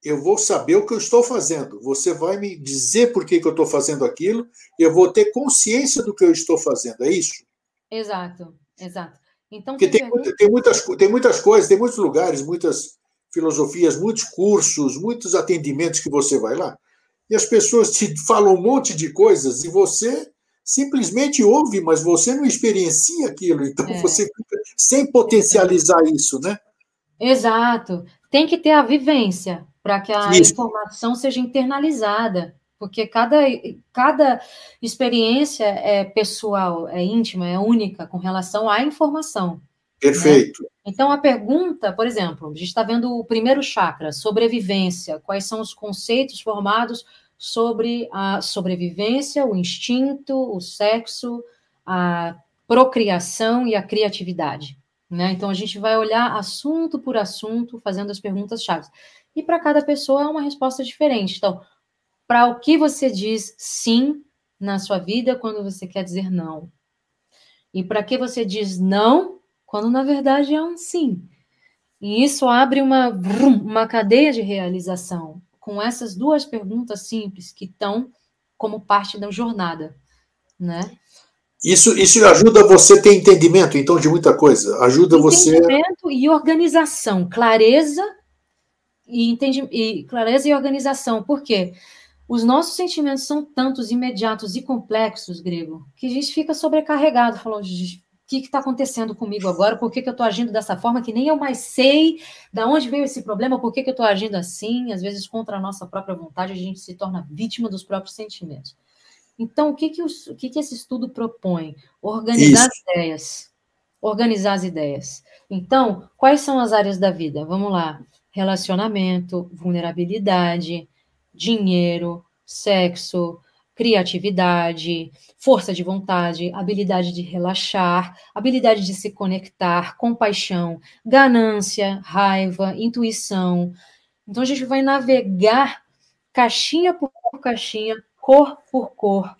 Speaker 1: eu vou saber o que eu estou fazendo. Você vai me dizer por que, que eu estou fazendo aquilo, eu vou ter consciência do que eu estou fazendo, é isso?
Speaker 2: Exato, exato. Então,
Speaker 1: Porque tem, pergunta... tem, muitas, tem muitas coisas, tem muitos lugares, muitas filosofias, muitos cursos, muitos atendimentos que você vai lá, e as pessoas te falam um monte de coisas e você simplesmente ouve, mas você não experiencia aquilo, então é. você fica sem potencializar isso, né?
Speaker 2: Exato. Tem que ter a vivência para que a isso. informação seja internalizada, porque cada, cada experiência é pessoal, é íntima, é única com relação à informação. Né?
Speaker 1: Perfeito. Né?
Speaker 2: Então, a pergunta, por exemplo, a gente está vendo o primeiro chakra, sobrevivência, quais são os conceitos formados sobre a sobrevivência, o instinto, o sexo, a procriação e a criatividade. Né? Então, a gente vai olhar assunto por assunto, fazendo as perguntas chaves. E para cada pessoa é uma resposta diferente. Então, para o que você diz sim na sua vida quando você quer dizer não? E para que você diz não quando na verdade é um sim? E isso abre uma, uma cadeia de realização com essas duas perguntas simples que estão como parte da jornada, né?
Speaker 1: Isso, isso ajuda você a ter entendimento, então, de muita coisa. Ajuda
Speaker 2: entendimento
Speaker 1: você.
Speaker 2: Entendimento e organização, clareza e, entendi, e clareza e organização. Por quê? Os nossos sentimentos são tantos, imediatos e complexos, grego, que a gente fica sobrecarregado, falando, que está acontecendo comigo agora? Por que, que eu estou agindo dessa forma que nem eu mais sei de onde veio esse problema? Por que, que eu estou agindo assim? Às vezes, contra a nossa própria vontade, a gente se torna vítima dos próprios sentimentos. Então, o que, que, os, o que, que esse estudo propõe? Organizar Isso. as ideias. Organizar as ideias. Então, quais são as áreas da vida? Vamos lá. Relacionamento, vulnerabilidade, dinheiro, sexo, criatividade, força de vontade, habilidade de relaxar, habilidade de se conectar, compaixão, ganância, raiva, intuição. Então a gente vai navegar caixinha por caixinha, cor por cor,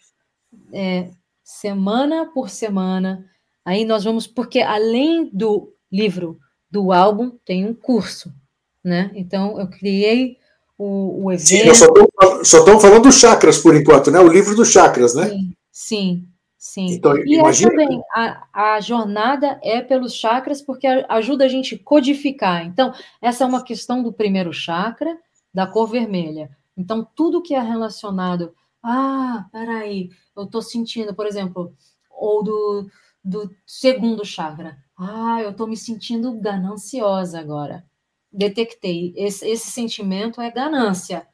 Speaker 2: é, semana por semana. Aí nós vamos, porque além do livro, do álbum, tem um curso, né? Então eu criei o, o evento. Sim,
Speaker 1: só estamos falando dos chakras por enquanto, né? O livro dos chakras, né?
Speaker 2: Sim, sim. sim. Então, e é imagina... também, a, a jornada é pelos chakras porque ajuda a gente codificar. Então, essa é uma questão do primeiro chakra, da cor vermelha. Então, tudo que é relacionado. Ah, peraí, eu estou sentindo, por exemplo, ou do, do segundo chakra. Ah, eu estou me sentindo gananciosa agora detectei, esse, esse sentimento é ganância.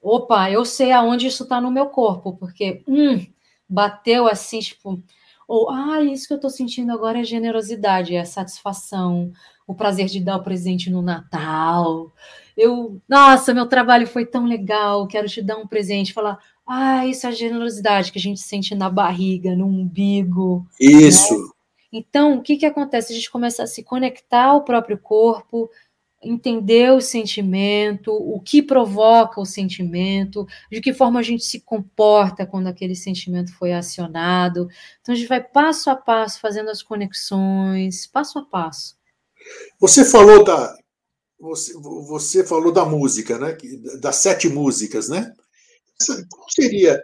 Speaker 2: Opa, eu sei aonde isso está no meu corpo, porque, hum, bateu assim, tipo, ou, ah, isso que eu estou sentindo agora é generosidade, é satisfação, o prazer de dar o presente no Natal. Eu, nossa, meu trabalho foi tão legal, quero te dar um presente. Falar, ah, isso é a generosidade que a gente sente na barriga, no umbigo.
Speaker 1: Isso. Né?
Speaker 2: Então, o que, que acontece? A gente começa a se conectar ao próprio corpo, entender o sentimento, o que provoca o sentimento, de que forma a gente se comporta quando aquele sentimento foi acionado. Então a gente vai passo a passo fazendo as conexões, passo a passo.
Speaker 1: Você falou da você, você falou da música, né? Das sete músicas, né? Qual seria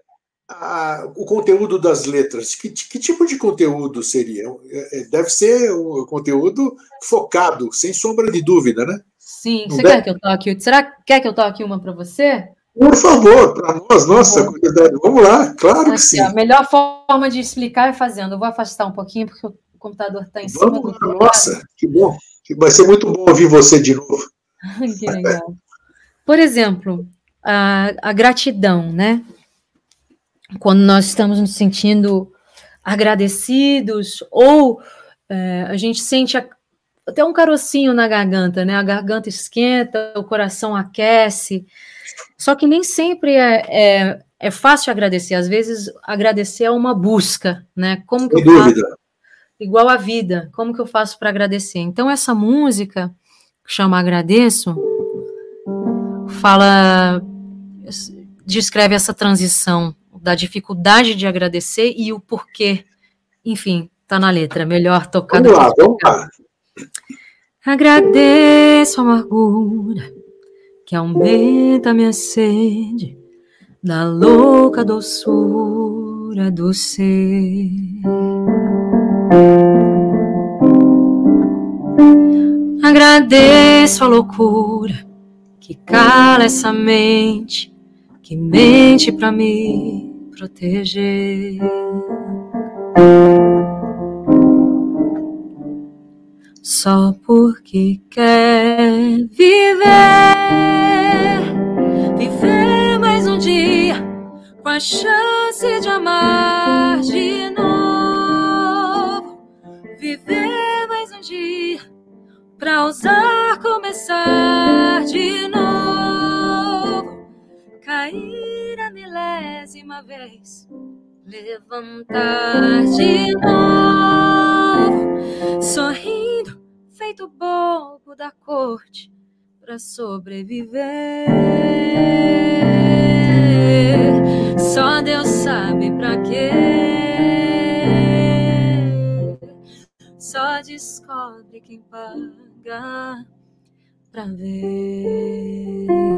Speaker 1: a, o conteúdo das letras? Que, que, tipo de conteúdo seria? É, é, deve ser um conteúdo focado, sem sombra de dúvida, né?
Speaker 2: Sim. Não você deve? quer que eu toque? Será que quer que eu toque uma para você?
Speaker 1: Por favor, para nós, nossa, curiosidade. Vamos lá, claro Aqui, que sim.
Speaker 2: A melhor forma de explicar é fazendo. Eu vou afastar um pouquinho, porque o computador está em cima
Speaker 1: Vamos, do. Nossa, que bom. Vai ser muito bom ouvir você de novo.
Speaker 2: que legal. Por exemplo, a, a gratidão, né? Quando nós estamos nos sentindo agradecidos ou é, a gente sente a, até um carocinho na garganta, né? A garganta esquenta, o coração aquece. Só que nem sempre é, é, é fácil agradecer. Às vezes, agradecer é uma busca, né? Como que Sem eu dúvida. faço? Igual a vida. Como que eu faço para agradecer? Então, essa música, que chama Agradeço, fala descreve essa transição da dificuldade de agradecer e o porquê. Enfim, tá na letra. Melhor tocar.
Speaker 1: Vamos lá, vamos lá.
Speaker 2: Agradeço a amargura que aumenta minha sede da louca doçura do ser. Agradeço a loucura que cala essa mente, que mente pra me proteger. Só porque quer viver, viver mais um dia com a chance de amar de novo, viver mais um dia pra usar começar de novo, cair milésima vez, levantar de novo, sorrindo, feito bobo da corte, pra sobreviver. Só Deus sabe pra quê. Só descobre quem paga pra ver.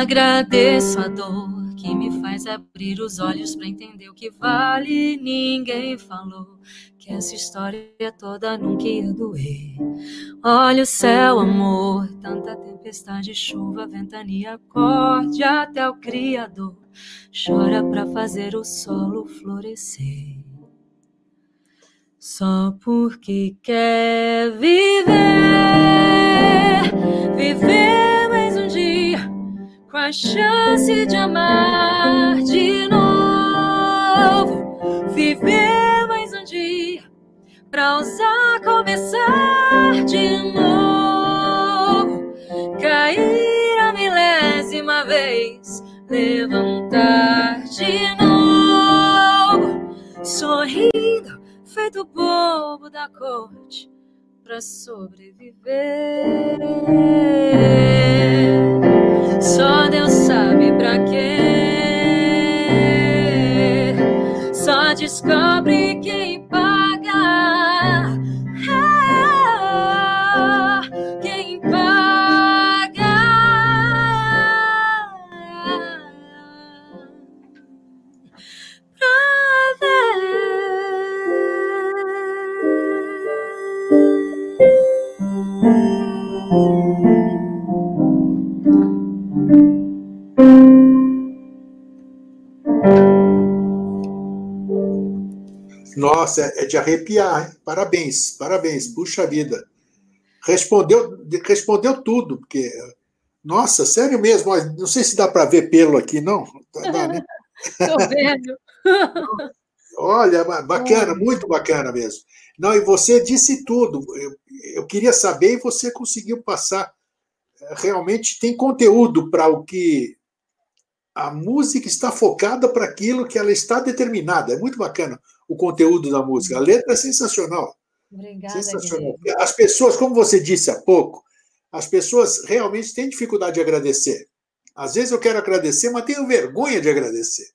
Speaker 2: Agradeço a dor que me faz abrir os olhos para entender o que vale. Ninguém falou que essa história toda nunca ia doer. Olha o céu, amor, tanta tempestade, chuva, ventania, acorde até o Criador. Chora para fazer o solo florescer. Só porque quer viver, viver a chance de amar de novo, viver mais um dia pra usar começar de novo, cair a milésima vez, levantar de novo, sorrindo, feito bobo da corte pra sobreviver. Só Deus sabe pra quê.
Speaker 1: Nossa, é de arrepiar, hein? Parabéns, parabéns, puxa vida. Respondeu, respondeu tudo, porque. Nossa, sério mesmo, não sei se dá para ver pelo aqui, não. Dá, né?
Speaker 2: Tô vendo.
Speaker 1: Olha, bacana, muito bacana mesmo. Não, e você disse tudo. Eu, eu queria saber e você conseguiu passar. Realmente tem conteúdo para o que a música está focada para aquilo que ela está determinada. É muito bacana o conteúdo da música. A letra é sensacional.
Speaker 2: Obrigada.
Speaker 1: Sensacional. As pessoas, como você disse há pouco, as pessoas realmente têm dificuldade de agradecer. Às vezes eu quero agradecer, mas tenho vergonha de agradecer.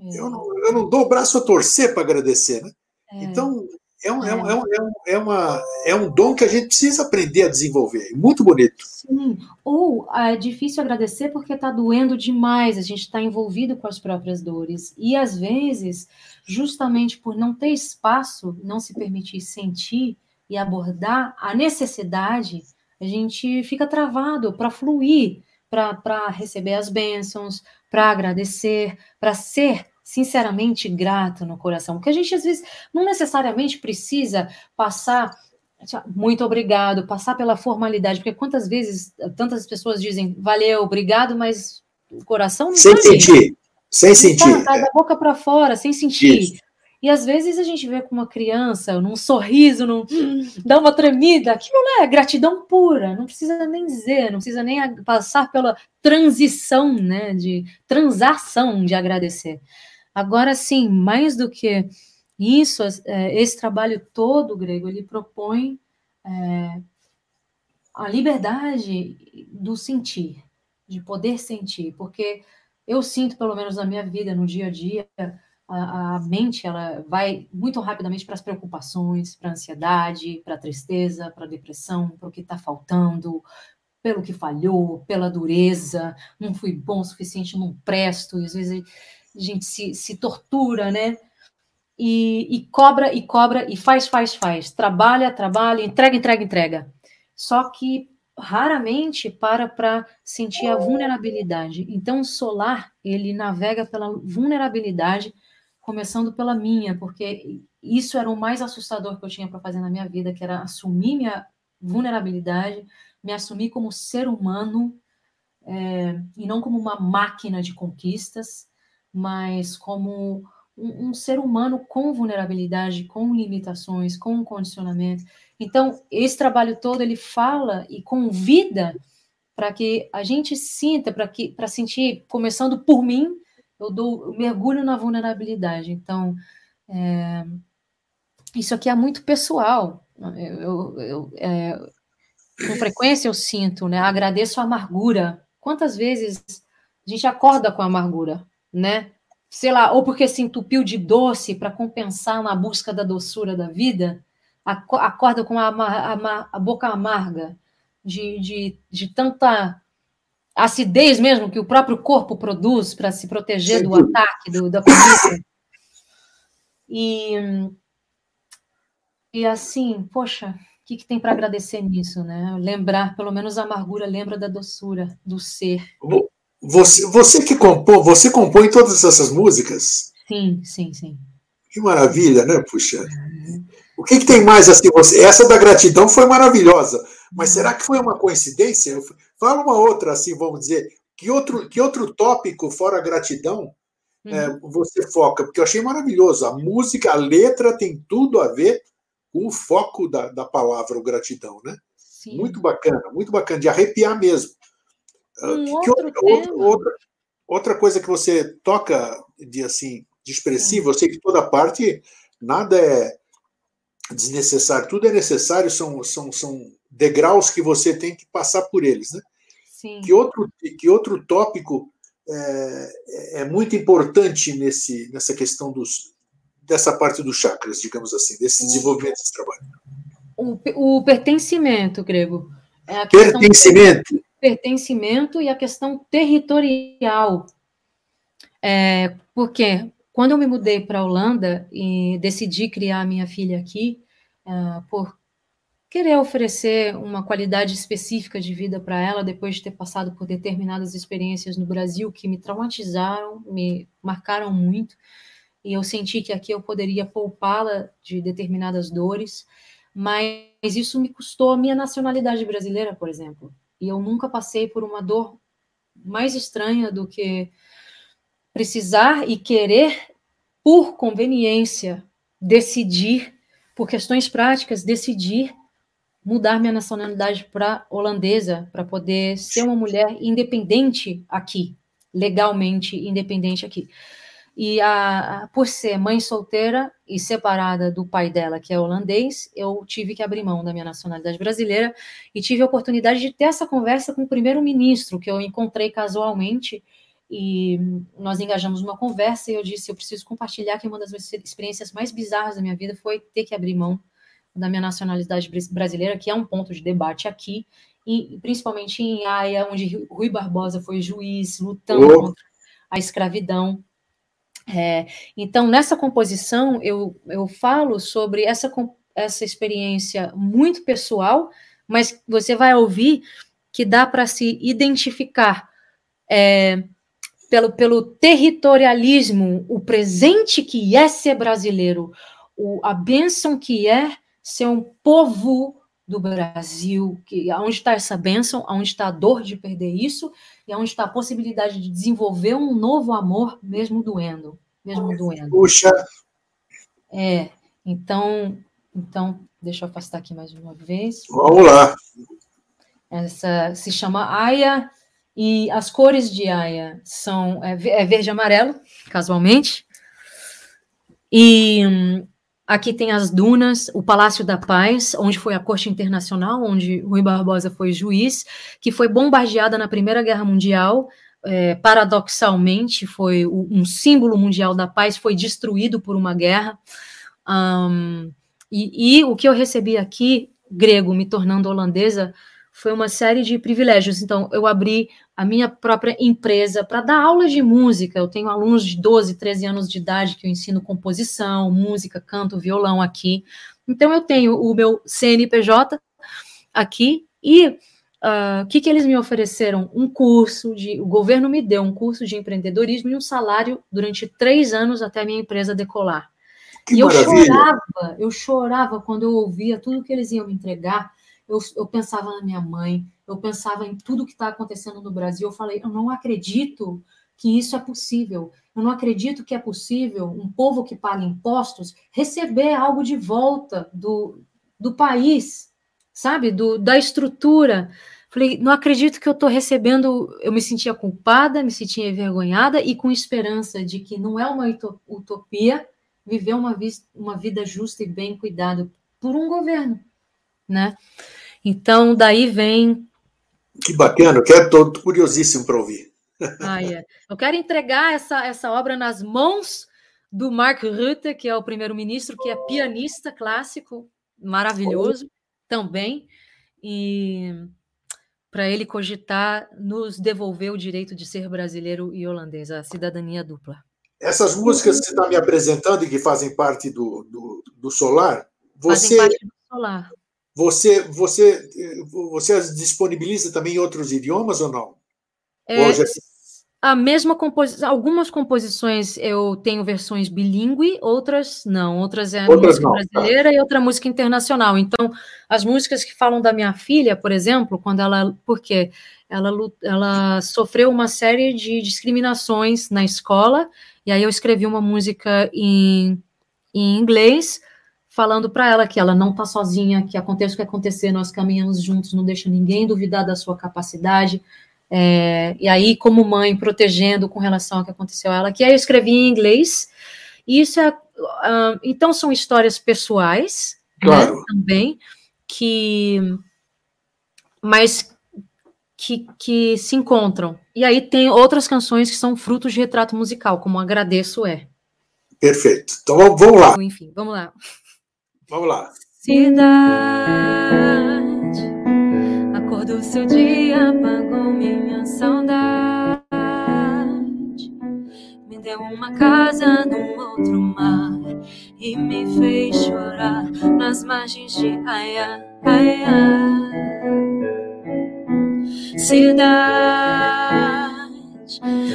Speaker 1: É. Eu, não, eu não dou o braço a torcer para agradecer. Né? É. Então, é um, é, um, é, um, é, uma, é um dom que a gente precisa aprender a desenvolver. Muito bonito.
Speaker 2: Sim. Ou é difícil agradecer porque está doendo demais, a gente está envolvido com as próprias dores. E às vezes, justamente por não ter espaço, não se permitir sentir e abordar a necessidade, a gente fica travado para fluir, para receber as bênçãos, para agradecer, para ser sinceramente grato no coração. Porque a gente, às vezes, não necessariamente precisa passar. Muito obrigado, passar pela formalidade, porque quantas vezes tantas pessoas dizem valeu, obrigado, mas o coração não
Speaker 1: Sem tá sentir, sem sentir.
Speaker 2: Tá, tá da boca para fora, sem sentir. Isso. E às vezes a gente vê com uma criança, num sorriso, num, dá uma tremida, aquilo não é gratidão pura, não precisa nem dizer, não precisa nem passar pela transição, né, de transação de agradecer. Agora sim, mais do que isso, é, esse trabalho todo grego, ele propõe é, a liberdade do sentir, de poder sentir, porque eu sinto, pelo menos na minha vida, no dia a dia, a, a mente ela vai muito rapidamente para as preocupações, para a ansiedade, para a tristeza, para a depressão, para o que está faltando, pelo que falhou, pela dureza, não fui bom o suficiente, não presto, e às vezes a gente se, se tortura, né? E, e, cobra, e cobra, e faz, faz, faz. Trabalha, trabalha, entrega, entrega, entrega. Só que raramente para para sentir a vulnerabilidade. Então, o solar, ele navega pela vulnerabilidade, começando pela minha, porque isso era o mais assustador que eu tinha para fazer na minha vida, que era assumir minha vulnerabilidade, me assumir como ser humano, é, e não como uma máquina de conquistas, mas como um, um, ser humano com vulnerabilidade, com limitações, com condicionamento. Então, esse trabalho todo ele fala e convida para que a gente sinta, para que para sentir, começando por mim, eu dou eu mergulho na vulnerabilidade. Então, é, isso aqui é muito pessoal. Eu, eu, é, com frequência eu sinto, né? Agradeço a amargura. Quantas vezes a gente acorda com a amargura, né? sei lá, ou porque se entupiu de doce para compensar na busca da doçura da vida, acorda com a, a, a boca amarga de, de, de, tanta acidez mesmo que o próprio corpo produz para se proteger Sim. do ataque do, da comida. E, e assim, poxa, o que, que tem para agradecer nisso, né? Lembrar, pelo menos a amargura lembra da doçura do ser.
Speaker 1: Você, você que compõe, você compõe todas essas músicas?
Speaker 2: Sim, sim, sim.
Speaker 1: Que maravilha, né? Puxa. O que, que, tem mais assim? Você, essa da gratidão foi maravilhosa, mas será que foi uma coincidência? Fala uma outra, assim, vamos dizer. Que outro, que outro tópico, fora a gratidão, uhum. é, você foca? Porque eu achei maravilhoso. A música, a letra tem tudo a ver com o foco da, da palavra, o gratidão, né? Sim. Muito bacana, muito bacana, de arrepiar mesmo.
Speaker 2: Ah, um que, outro que outra,
Speaker 1: outra, outra, coisa que você toca de assim de expressivo, eu sei que toda parte nada é desnecessário, tudo é necessário, são, são, são degraus que você tem que passar por eles, né?
Speaker 2: Sim.
Speaker 1: Que outro que outro tópico é, é, é muito importante nesse nessa questão dos dessa parte dos chakras, digamos assim, desse desenvolvimento desse trabalho.
Speaker 2: O, o pertencimento, grego.
Speaker 1: É pertencimento
Speaker 2: pertencimento e a questão territorial. É, porque quando eu me mudei para a Holanda e decidi criar minha filha aqui, uh, por querer oferecer uma qualidade específica de vida para ela depois de ter passado por determinadas experiências no Brasil que me traumatizaram, me marcaram muito, e eu senti que aqui eu poderia poupá-la de determinadas dores, mas isso me custou a minha nacionalidade brasileira, por exemplo. E eu nunca passei por uma dor mais estranha do que precisar e querer, por conveniência, decidir, por questões práticas, decidir mudar minha nacionalidade para holandesa, para poder ser uma mulher independente aqui, legalmente independente aqui. E a, por ser mãe solteira e separada do pai dela, que é holandês, eu tive que abrir mão da minha nacionalidade brasileira e tive a oportunidade de ter essa conversa com o primeiro-ministro, que eu encontrei casualmente, e nós engajamos uma conversa e eu disse, eu preciso compartilhar que uma das experiências mais bizarras da minha vida foi ter que abrir mão da minha nacionalidade brasileira, que é um ponto de debate aqui, e principalmente em Haia, onde Rui Barbosa foi juiz, lutando oh. contra a escravidão. É, então, nessa composição, eu, eu falo sobre essa, essa experiência muito pessoal, mas você vai ouvir que dá para se identificar é, pelo, pelo territorialismo, o presente que é ser brasileiro, o, a bênção que é ser um povo do Brasil, que aonde está essa bênção, aonde está a dor de perder isso, e aonde está a possibilidade de desenvolver um novo amor, mesmo doendo, mesmo doendo.
Speaker 1: Puxa!
Speaker 2: É, então, então, deixa eu afastar aqui mais uma vez.
Speaker 1: Vamos lá.
Speaker 2: Essa se chama Aya, e as cores de Aya são é, é verde e amarelo, casualmente, e, Aqui tem as dunas, o Palácio da Paz, onde foi a Corte Internacional, onde Rui Barbosa foi juiz, que foi bombardeada na Primeira Guerra Mundial. É, paradoxalmente, foi um símbolo mundial da paz, foi destruído por uma guerra. Um, e, e o que eu recebi aqui, grego, me tornando holandesa, foi uma série de privilégios. Então, eu abri a minha própria empresa para dar aulas de música. Eu tenho alunos de 12, 13 anos de idade que eu ensino composição, música, canto, violão aqui. Então, eu tenho o meu CNPJ aqui e ah, o uh, que, que eles me ofereceram? Um curso de. O governo me deu um curso de empreendedorismo e um salário durante três anos até a minha empresa decolar. Que e eu chorava, eu chorava quando eu ouvia tudo que eles iam me entregar eu, eu pensava na minha mãe, eu pensava em tudo que está acontecendo no Brasil. Eu falei, eu não acredito que isso é possível. Eu não acredito que é possível um povo que paga impostos receber algo de volta do, do país, sabe? Do, da estrutura. Falei, não acredito que eu estou recebendo. Eu me sentia culpada, me sentia envergonhada e com esperança de que não é uma utopia viver uma, uma vida justa e bem cuidada por um governo né? Então, daí vem.
Speaker 1: Que bacana, eu quero todo curiosíssimo para ouvir.
Speaker 2: Ah, é. Eu quero entregar essa, essa obra nas mãos do Mark Rutte, que é o primeiro-ministro, que é pianista clássico, maravilhoso também, e para ele cogitar nos devolver o direito de ser brasileiro e holandês, a cidadania dupla.
Speaker 1: Essas músicas que você está me apresentando e que fazem parte do, do, do Solar, você. Fazem parte do Solar. Você, você, você as disponibiliza também em outros idiomas ou não?
Speaker 2: É, ou já... A mesma composição. Algumas composições eu tenho versões bilíngue, outras não. Outras é outras música não, tá. brasileira tá. e outra música internacional. Então, as músicas que falam da minha filha, por exemplo, quando ela. Porque ela, ela sofreu uma série de discriminações na escola, e aí eu escrevi uma música em, em inglês falando para ela que ela não está sozinha, que aconteça o que acontecer, nós caminhamos juntos, não deixa ninguém duvidar da sua capacidade. É, e aí, como mãe, protegendo com relação ao que aconteceu a ela, que aí eu escrevi em inglês. Isso é. Uh, então, são histórias pessoais né, claro. né, também, que. Mas que, que se encontram. E aí tem outras canções que são frutos de retrato musical, como Agradeço É.
Speaker 1: Perfeito. Então vamos lá.
Speaker 2: Enfim, vamos lá.
Speaker 1: Vamos lá.
Speaker 2: Cidade, a cor do seu dia apagou minha saudade. Me deu uma casa num outro mar e me fez chorar nas margens de Aia, Aia. Cidade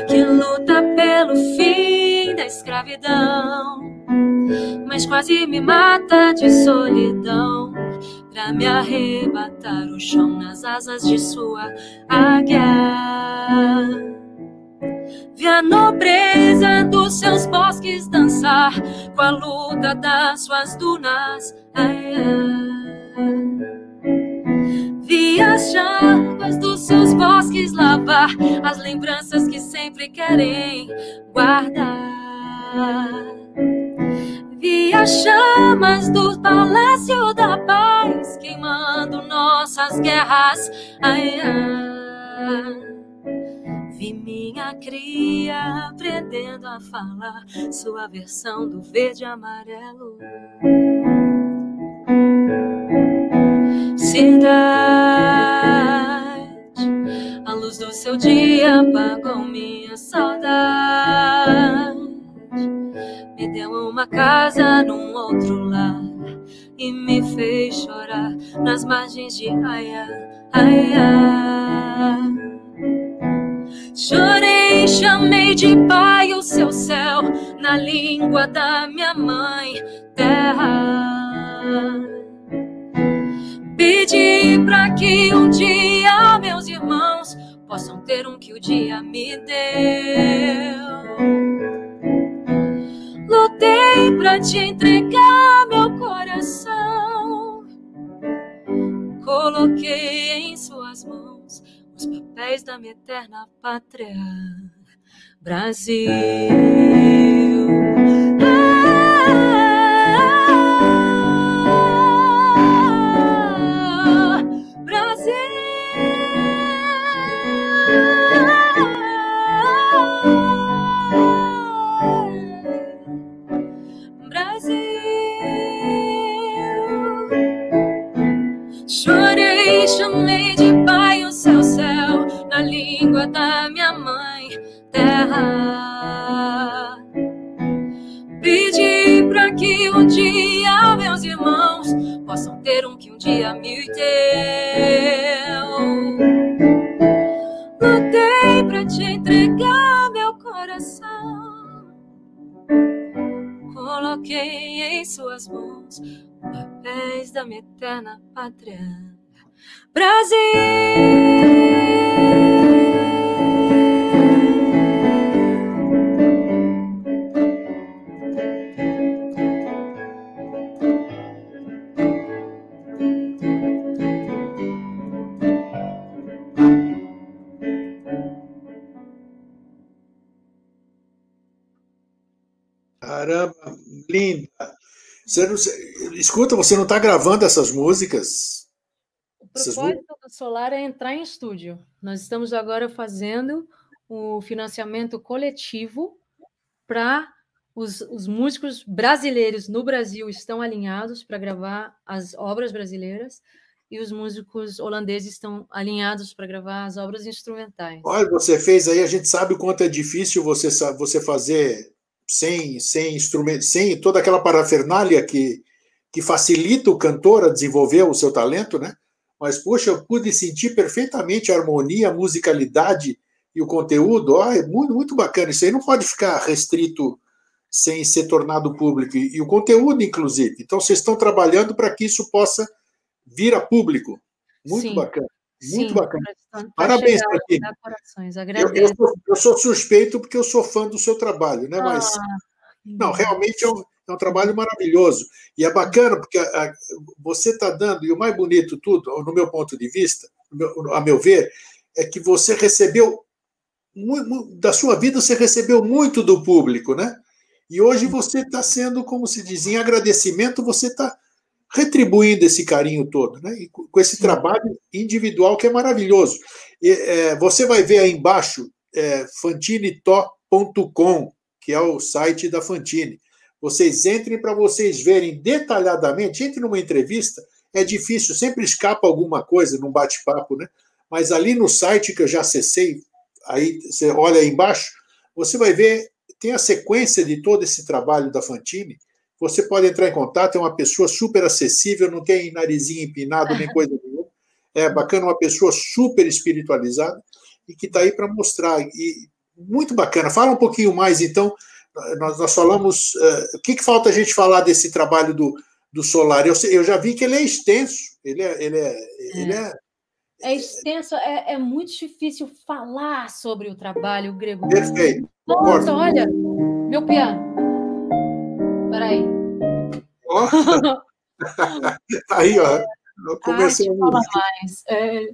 Speaker 2: que luta pelo fim escravidão mas quase me mata de solidão. Pra me arrebatar o chão nas asas de sua águia. Vi a nobreza dos seus bosques dançar com a luta das suas dunas. Ai, ai. Vi as chamas dos seus bosques lavar as lembranças que sempre querem guardar. Vi as chamas do palácio da paz queimando nossas guerras. Ai. Vi minha cria aprendendo a falar sua versão do verde amarelo. Cidade, a luz do seu dia apagou minha saudade me deu uma casa num outro lar e me fez chorar nas margens de Aia, Aia. Chorei, chamei de pai o seu céu na língua da minha mãe, terra. Pedi para que um dia meus irmãos possam ter um que o dia me deu. Lutei pra te entregar meu coração. Coloquei em suas mãos os papéis da minha eterna pátria, Brasil. Ah,
Speaker 3: língua da minha mãe, terra. Pedi para que um dia meus irmãos possam ter um que um dia me deu. Lutei para te entregar meu coração. Coloquei em suas mãos papéis da minha eterna pátria. Brasil!
Speaker 1: Caramba, linda. Você não, escuta, você não está gravando essas músicas?
Speaker 2: O propósito do Solar é entrar em estúdio. Nós estamos agora fazendo o financiamento coletivo para os, os, músicos brasileiros no Brasil estão alinhados para gravar as obras brasileiras e os músicos holandeses estão alinhados para gravar as obras instrumentais.
Speaker 1: Olha, você fez aí, a gente sabe o quanto é difícil você, você fazer sem, sem instrumento, sem toda aquela parafernália que, que facilita o cantor a desenvolver o seu talento, né? Mas, poxa, eu pude sentir perfeitamente a harmonia, a musicalidade e o conteúdo. Oh, é muito, muito bacana. Isso aí não pode ficar restrito sem ser tornado público. E, e o conteúdo, inclusive. Então, vocês estão trabalhando para que isso possa vir a público. Muito Sim. bacana. Muito Sim, bacana. Parabéns, Tatiana. Eu, eu, sou, eu, sou, suspeito porque eu sou fã do seu trabalho, né? Mas ah, não, realmente é um, é um, trabalho maravilhoso. E é bacana porque a, a, você está dando, e o mais bonito tudo, no meu ponto de vista, a meu ver, é que você recebeu, da sua vida, você recebeu muito do público, né? E hoje você está sendo, como se diz, em agradecimento, você está retribuindo esse carinho todo, né? E com esse trabalho individual que é maravilhoso. E, é, você vai ver aí embaixo é, que é o site da Fantine. Vocês entrem para vocês verem detalhadamente. Entre numa entrevista, é difícil, sempre escapa alguma coisa num bate-papo, né? Mas ali no site que eu já acessei, aí você olha aí embaixo, você vai ver, tem a sequência de todo esse trabalho da Fantine você pode entrar em contato, é uma pessoa super acessível, não tem narizinho empinado nem coisa nenhuma. É bacana, uma pessoa super espiritualizada e que está aí para mostrar. E muito bacana. Fala um pouquinho mais, então. Nós, nós falamos. Uh, o que, que falta a gente falar desse trabalho do, do solar? Eu, eu já vi que ele é extenso. Ele é. Ele é, é. Ele é,
Speaker 2: é extenso, é, é, muito difícil falar sobre o trabalho grego.
Speaker 1: Perfeito.
Speaker 2: Nossa, olha, meu piano. Peraí.
Speaker 1: Oh. Aí, ó.
Speaker 2: Começou a arte fala mais. É,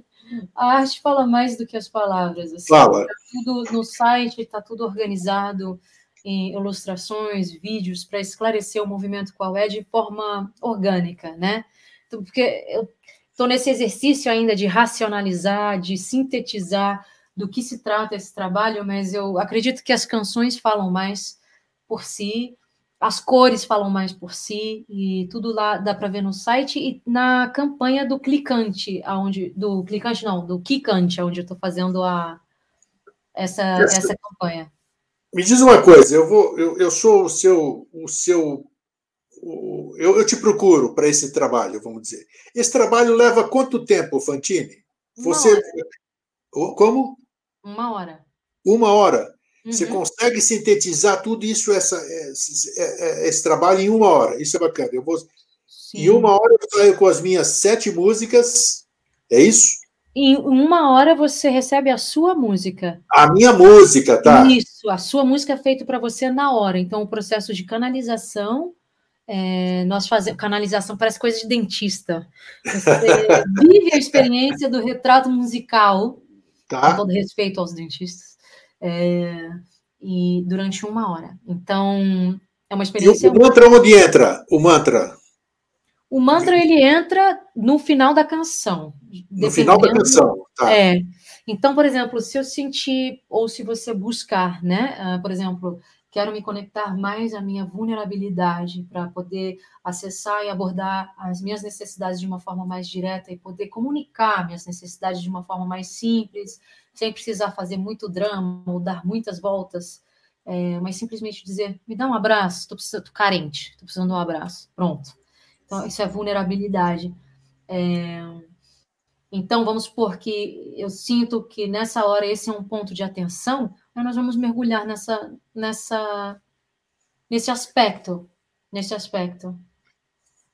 Speaker 2: a arte fala mais do que as palavras. Assim,
Speaker 1: fala.
Speaker 2: Tá tudo no site, está tudo organizado em ilustrações, vídeos, para esclarecer o movimento qual é de forma orgânica, né? Então, porque eu estou nesse exercício ainda de racionalizar, de sintetizar do que se trata esse trabalho, mas eu acredito que as canções falam mais por si as cores falam mais por si e tudo lá dá para ver no site e na campanha do clicante, aonde do clicante não, do Kikante, onde eu estou fazendo a essa essa, essa campanha.
Speaker 1: Me diz uma coisa, eu vou eu, eu sou o seu o seu o, eu, eu te procuro para esse trabalho, vamos dizer. Esse trabalho leva quanto tempo, Fantini? Você como?
Speaker 2: Uma hora.
Speaker 1: Uma hora. Você uhum. consegue sintetizar tudo isso, essa, esse, é, é, esse, trabalho, em uma hora. Isso é bacana. Eu vou, em uma hora eu saio com as minhas sete músicas. É isso?
Speaker 2: Em uma hora você recebe a sua música.
Speaker 1: A minha música, tá?
Speaker 2: Isso, a sua música é feita para você na hora. Então, o processo de canalização, é, nós fazemos. Canalização parece coisa de dentista. Você vive a experiência do retrato musical, tá. com todo respeito aos dentistas é, e durante uma hora. Então, é uma experiência.
Speaker 1: E o mantra onde entra? O mantra?
Speaker 2: O mantra ele entra no final da canção.
Speaker 1: No final da canção, tá.
Speaker 2: É. Então, por exemplo, se eu sentir ou se você buscar, né, uh, por exemplo, quero me conectar mais à minha vulnerabilidade para poder acessar e abordar as minhas necessidades de uma forma mais direta e poder comunicar minhas necessidades de uma forma mais simples, sem precisar fazer muito drama ou dar muitas voltas, é, mas simplesmente dizer: me dá um abraço, estou tô carente, estou precisando de um abraço. Pronto. Então, isso é vulnerabilidade. É, então, vamos supor que eu sinto que nessa hora esse é um ponto de atenção, nós vamos mergulhar nessa, nessa, nesse aspecto, nesse aspecto.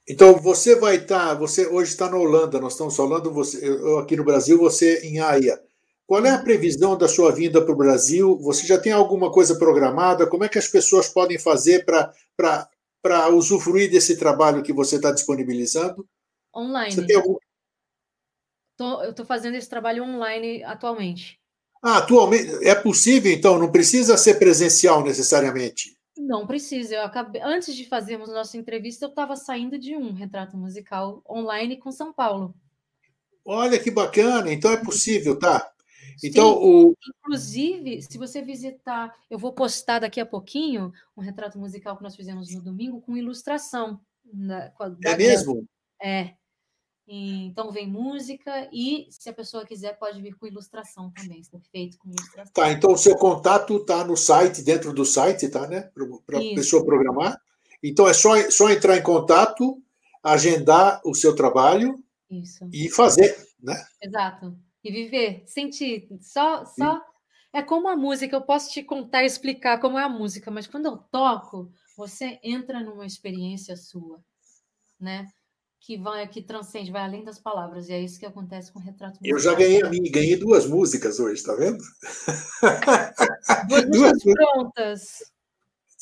Speaker 1: Então você vai estar, tá, você hoje está na Holanda, nós estamos falando você, eu aqui no Brasil, você em Haia. Qual é a previsão da sua vinda para o Brasil? Você já tem alguma coisa programada? Como é que as pessoas podem fazer para usufruir desse trabalho que você está disponibilizando?
Speaker 2: Online. Você tem algum... Tô, eu estou fazendo esse trabalho online atualmente.
Speaker 1: Ah, atualmente é possível, então, não precisa ser presencial necessariamente.
Speaker 2: Não precisa. Eu acabei, antes de fazermos nossa entrevista, eu estava saindo de um retrato musical online com São Paulo.
Speaker 1: Olha que bacana, então é possível, tá? Então, Sim, o...
Speaker 2: inclusive, se você visitar, eu vou postar daqui a pouquinho um retrato musical que nós fizemos no domingo com ilustração.
Speaker 1: Na, é mesmo?
Speaker 2: É. Então vem música e, se a pessoa quiser, pode vir com ilustração também, ser feito com ilustração.
Speaker 1: Tá, então o seu contato está no site, dentro do site, tá, né? Para a pessoa programar. Então é só, só entrar em contato, agendar o seu trabalho
Speaker 2: Isso.
Speaker 1: e fazer, né?
Speaker 2: Exato. E viver, sentir. Só, só. É como a música, eu posso te contar e explicar como é a música, mas quando eu toco, você entra numa experiência sua, né? Que vai que transcende, vai além das palavras, e é isso que acontece com o retrato
Speaker 1: musical. Eu já ganhei a minha, ganhei duas músicas hoje, tá vendo?
Speaker 2: Duas, prontas.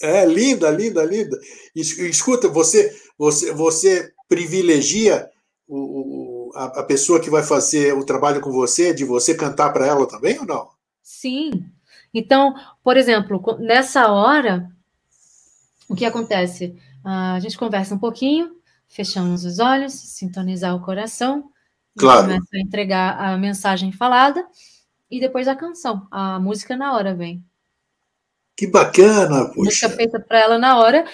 Speaker 1: É, linda, linda, linda. Escuta, você você, você privilegia o, o a, a, pessoa que vai fazer o trabalho com você, de você cantar para ela também ou não?
Speaker 2: Sim. Então, por exemplo, nessa hora, o que acontece? Ah, a gente conversa um pouquinho, fechamos os olhos, sintonizar o coração,
Speaker 1: claro.
Speaker 2: começa a entregar a mensagem falada e depois a canção, a música na hora vem.
Speaker 1: Que bacana, puxa.
Speaker 2: Música feita para ela na hora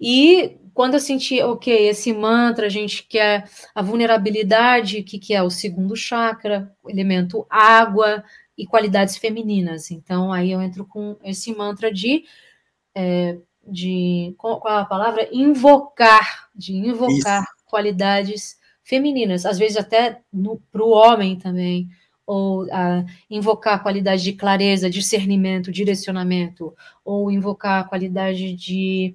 Speaker 2: e quando eu senti, ok, esse mantra, a gente quer a vulnerabilidade, o que, que é o segundo chakra, o elemento água e qualidades femininas. Então, aí eu entro com esse mantra de é, de qual, qual a palavra? Invocar, de invocar Isso. qualidades femininas, às vezes até para o homem também, ou uh, invocar a qualidade de clareza, discernimento, direcionamento, ou invocar a qualidade de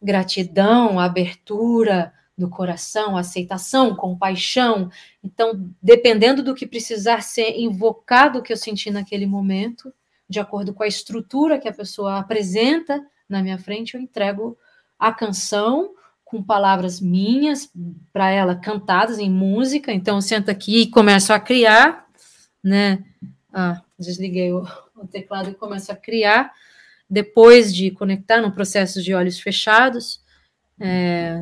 Speaker 2: gratidão, abertura do coração, aceitação, compaixão. Então, dependendo do que precisar ser invocado que eu senti naquele momento, de acordo com a estrutura que a pessoa apresenta na minha frente, eu entrego a canção com palavras minhas para ela cantadas em música. Então, eu sento aqui e começo a criar, né? Ah, desliguei o, o teclado e começo a criar. Depois de conectar no processo de olhos fechados. É,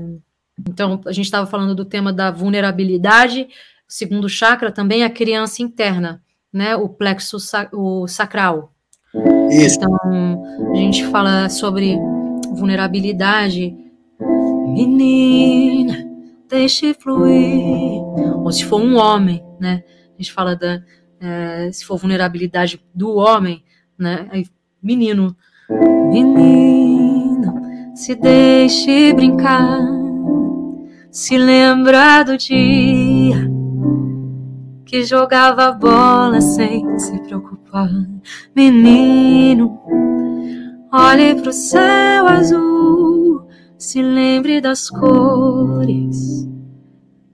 Speaker 2: então, a gente estava falando do tema da vulnerabilidade. Segundo chakra também a criança interna, né? O plexo o sacral. Isso. Então, a gente fala sobre vulnerabilidade. Menina, deixe fluir. Ou se for um homem, né? A gente fala da. É, se for vulnerabilidade do homem, né? Aí, menino. Menino, se deixe brincar. Se lembra do dia que jogava bola sem se preocupar. Menino, olhe pro céu azul, se lembre das cores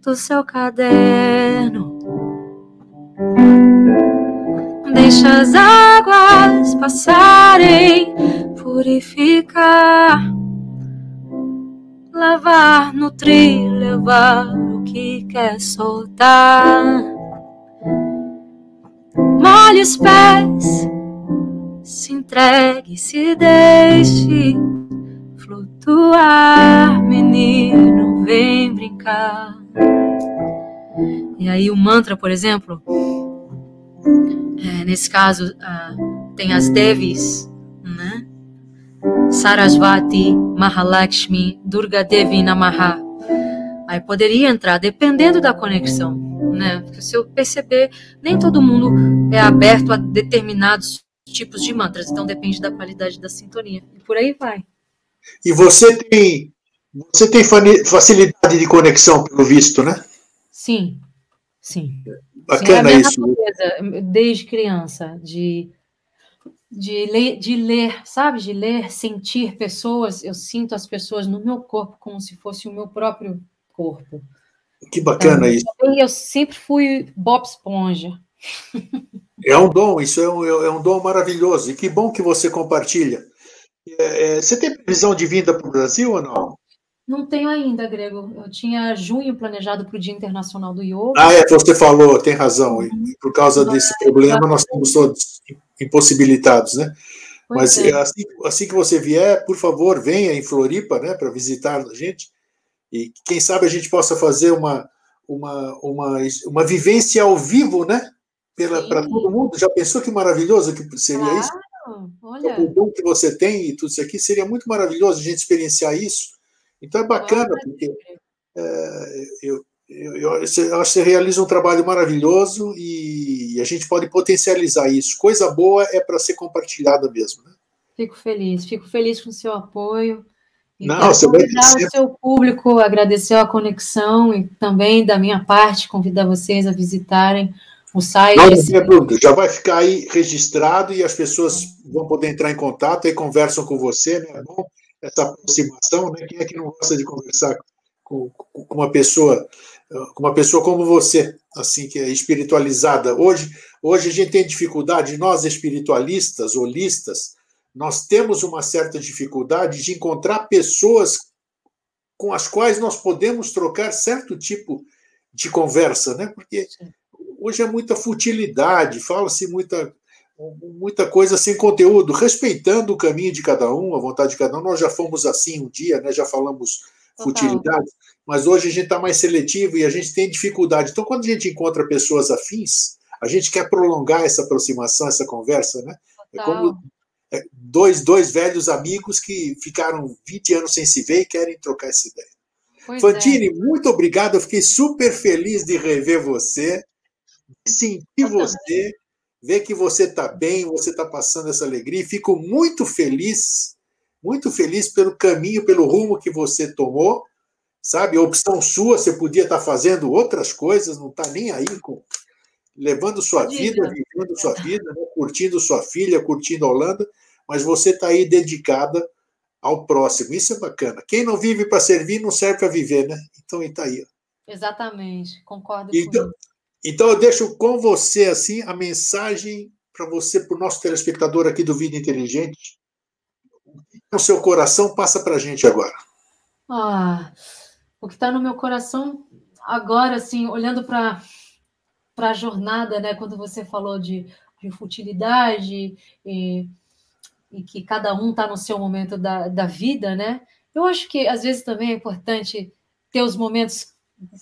Speaker 2: do seu caderno. Deixa as águas passarem, purificar, lavar, nutrir, levar o que quer soltar molhe os pés, se entregue, se deixe flutuar, menino, vem brincar. E aí o mantra, por exemplo, é, nesse caso uh, tem as Devis, né? Sarasvati, Mahalakshmi, Durga Devi Namaha. Aí poderia entrar, dependendo da conexão, né? Porque se eu perceber, nem todo mundo é aberto a determinados tipos de mantras, então depende da qualidade da sintonia. E por aí vai.
Speaker 1: E você tem você tem facilidade de conexão, pelo visto, né?
Speaker 2: Sim, sim.
Speaker 1: Bacana sim, é isso.
Speaker 2: Natureza, desde criança, de, de, ler, de ler, sabe? De ler, sentir pessoas. Eu sinto as pessoas no meu corpo como se fosse o meu próprio corpo.
Speaker 1: Que bacana então, isso.
Speaker 2: Eu sempre fui Bob Esponja.
Speaker 1: É um dom, isso é um, é um dom maravilhoso. E que bom que você compartilha. É, é, você tem previsão de vinda para o Brasil ou não?
Speaker 2: Não tenho ainda, Grego. Eu tinha junho planejado para o Dia Internacional do Yoga.
Speaker 1: Ah, é, você falou, tem razão. Uhum. Por causa desse problema, nós estamos todos impossibilitados, né? Pois Mas é. assim, assim, que você vier, por favor, venha em Floripa, né, para visitar a gente. E quem sabe a gente possa fazer uma, uma, uma, uma vivência ao vivo, né? Para todo mundo. Já pensou que maravilhoso que seria claro. isso? Olha. O dom que você tem e tudo isso aqui seria muito maravilhoso a gente experienciar isso. Então é bacana, porque é, eu, eu, eu, acho que você realiza um trabalho maravilhoso e a gente pode potencializar isso. Coisa boa é para ser compartilhada mesmo. Né?
Speaker 2: Fico feliz, fico feliz com o seu apoio. E Não, você vai convidar o seu público, agradecer a conexão e também, da minha parte, convidar vocês a visitarem o site. Não, não
Speaker 1: dúvida, já vai ficar aí registrado e as pessoas vão poder entrar em contato e conversam com você, né? É bom essa aproximação, né? Quem é que não gosta de conversar com, com uma pessoa, com uma pessoa como você, assim que é espiritualizada? Hoje, hoje a gente tem dificuldade, nós espiritualistas, holistas, nós temos uma certa dificuldade de encontrar pessoas com as quais nós podemos trocar certo tipo de conversa, né? Porque hoje é muita futilidade, fala-se muita muita coisa sem conteúdo, respeitando o caminho de cada um, a vontade de cada um. Nós já fomos assim um dia, né? já falamos futilidade, mas hoje a gente está mais seletivo e a gente tem dificuldade. Então, quando a gente encontra pessoas afins, a gente quer prolongar essa aproximação, essa conversa, né? É como é, dois, dois velhos amigos que ficaram 20 anos sem se ver e querem trocar essa ideia. Pois Fantine, é. muito obrigado. Eu fiquei super feliz de rever você, de sentir você ver que você está bem, você está passando essa alegria, e fico muito feliz, muito feliz pelo caminho, pelo rumo que você tomou, sabe? A opção sua, você podia estar tá fazendo outras coisas, não está nem aí com levando sua vida, vivendo sua vida, né? curtindo sua filha, curtindo a Holanda, mas você está aí dedicada ao próximo. Isso é bacana. Quem não vive para servir não serve para viver, né? Então está aí.
Speaker 2: Exatamente, concordo
Speaker 1: então, com. Então eu deixo com você assim a mensagem para você, para o nosso telespectador aqui do Vida Inteligente. O seu coração passa para a gente agora.
Speaker 2: Ah, o que está no meu coração agora, assim, olhando para para a jornada, né? Quando você falou de, de futilidade e, e que cada um está no seu momento da, da vida, né? Eu acho que às vezes também é importante ter os momentos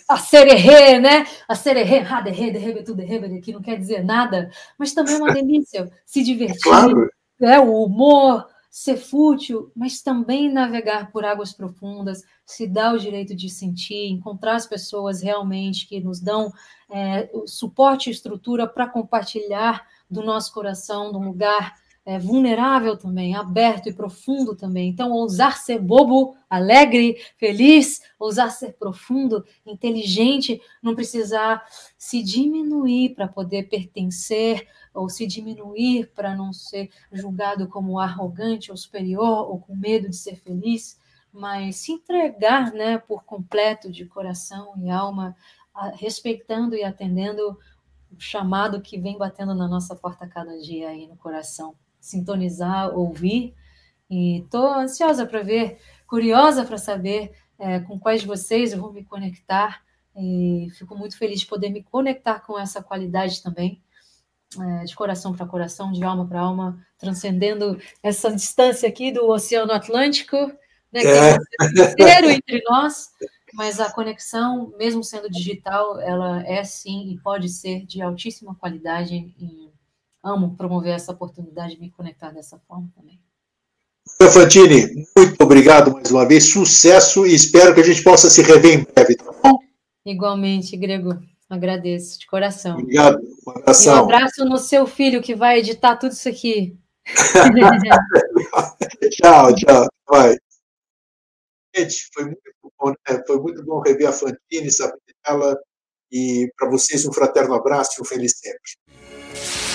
Speaker 2: a sererê, né? A sererê, raderê, derrebe tudo, derrebe, que não quer dizer nada, mas também é uma delícia se divertir, claro. é, o humor, ser fútil, mas também navegar por águas profundas, se dar o direito de sentir, encontrar as pessoas realmente que nos dão é, suporte e estrutura para compartilhar do nosso coração, um lugar é, vulnerável também, aberto e profundo também. Então, ousar ser bobo, alegre, feliz, ousar ser profundo, inteligente, não precisar se diminuir para poder pertencer, ou se diminuir para não ser julgado como arrogante ou superior, ou com medo de ser feliz, mas se entregar né, por completo de coração e alma, respeitando e atendendo o chamado que vem batendo na nossa porta cada dia aí no coração sintonizar, ouvir. E estou ansiosa para ver, curiosa para saber é, com quais de vocês eu vou me conectar. E fico muito feliz de poder me conectar com essa qualidade também, é, de coração para coração, de alma para alma, transcendendo essa distância aqui do Oceano Atlântico, né, que é, é inteiro entre nós. mas a conexão, mesmo sendo digital, ela é sim e pode ser de altíssima qualidade e amo promover essa oportunidade de me conectar dessa forma também.
Speaker 1: Fantini, muito obrigado mais uma vez, sucesso e espero que a gente possa se rever em breve, tá bom?
Speaker 2: Igualmente, Grego, agradeço de coração.
Speaker 1: Obrigado,
Speaker 2: um abração. E um abraço no seu filho que vai editar tudo isso aqui.
Speaker 1: tchau, tchau, vai. Gente, foi muito bom, né? foi muito bom rever a Fantine, saber dela, e para vocês um fraterno abraço e um feliz sempre.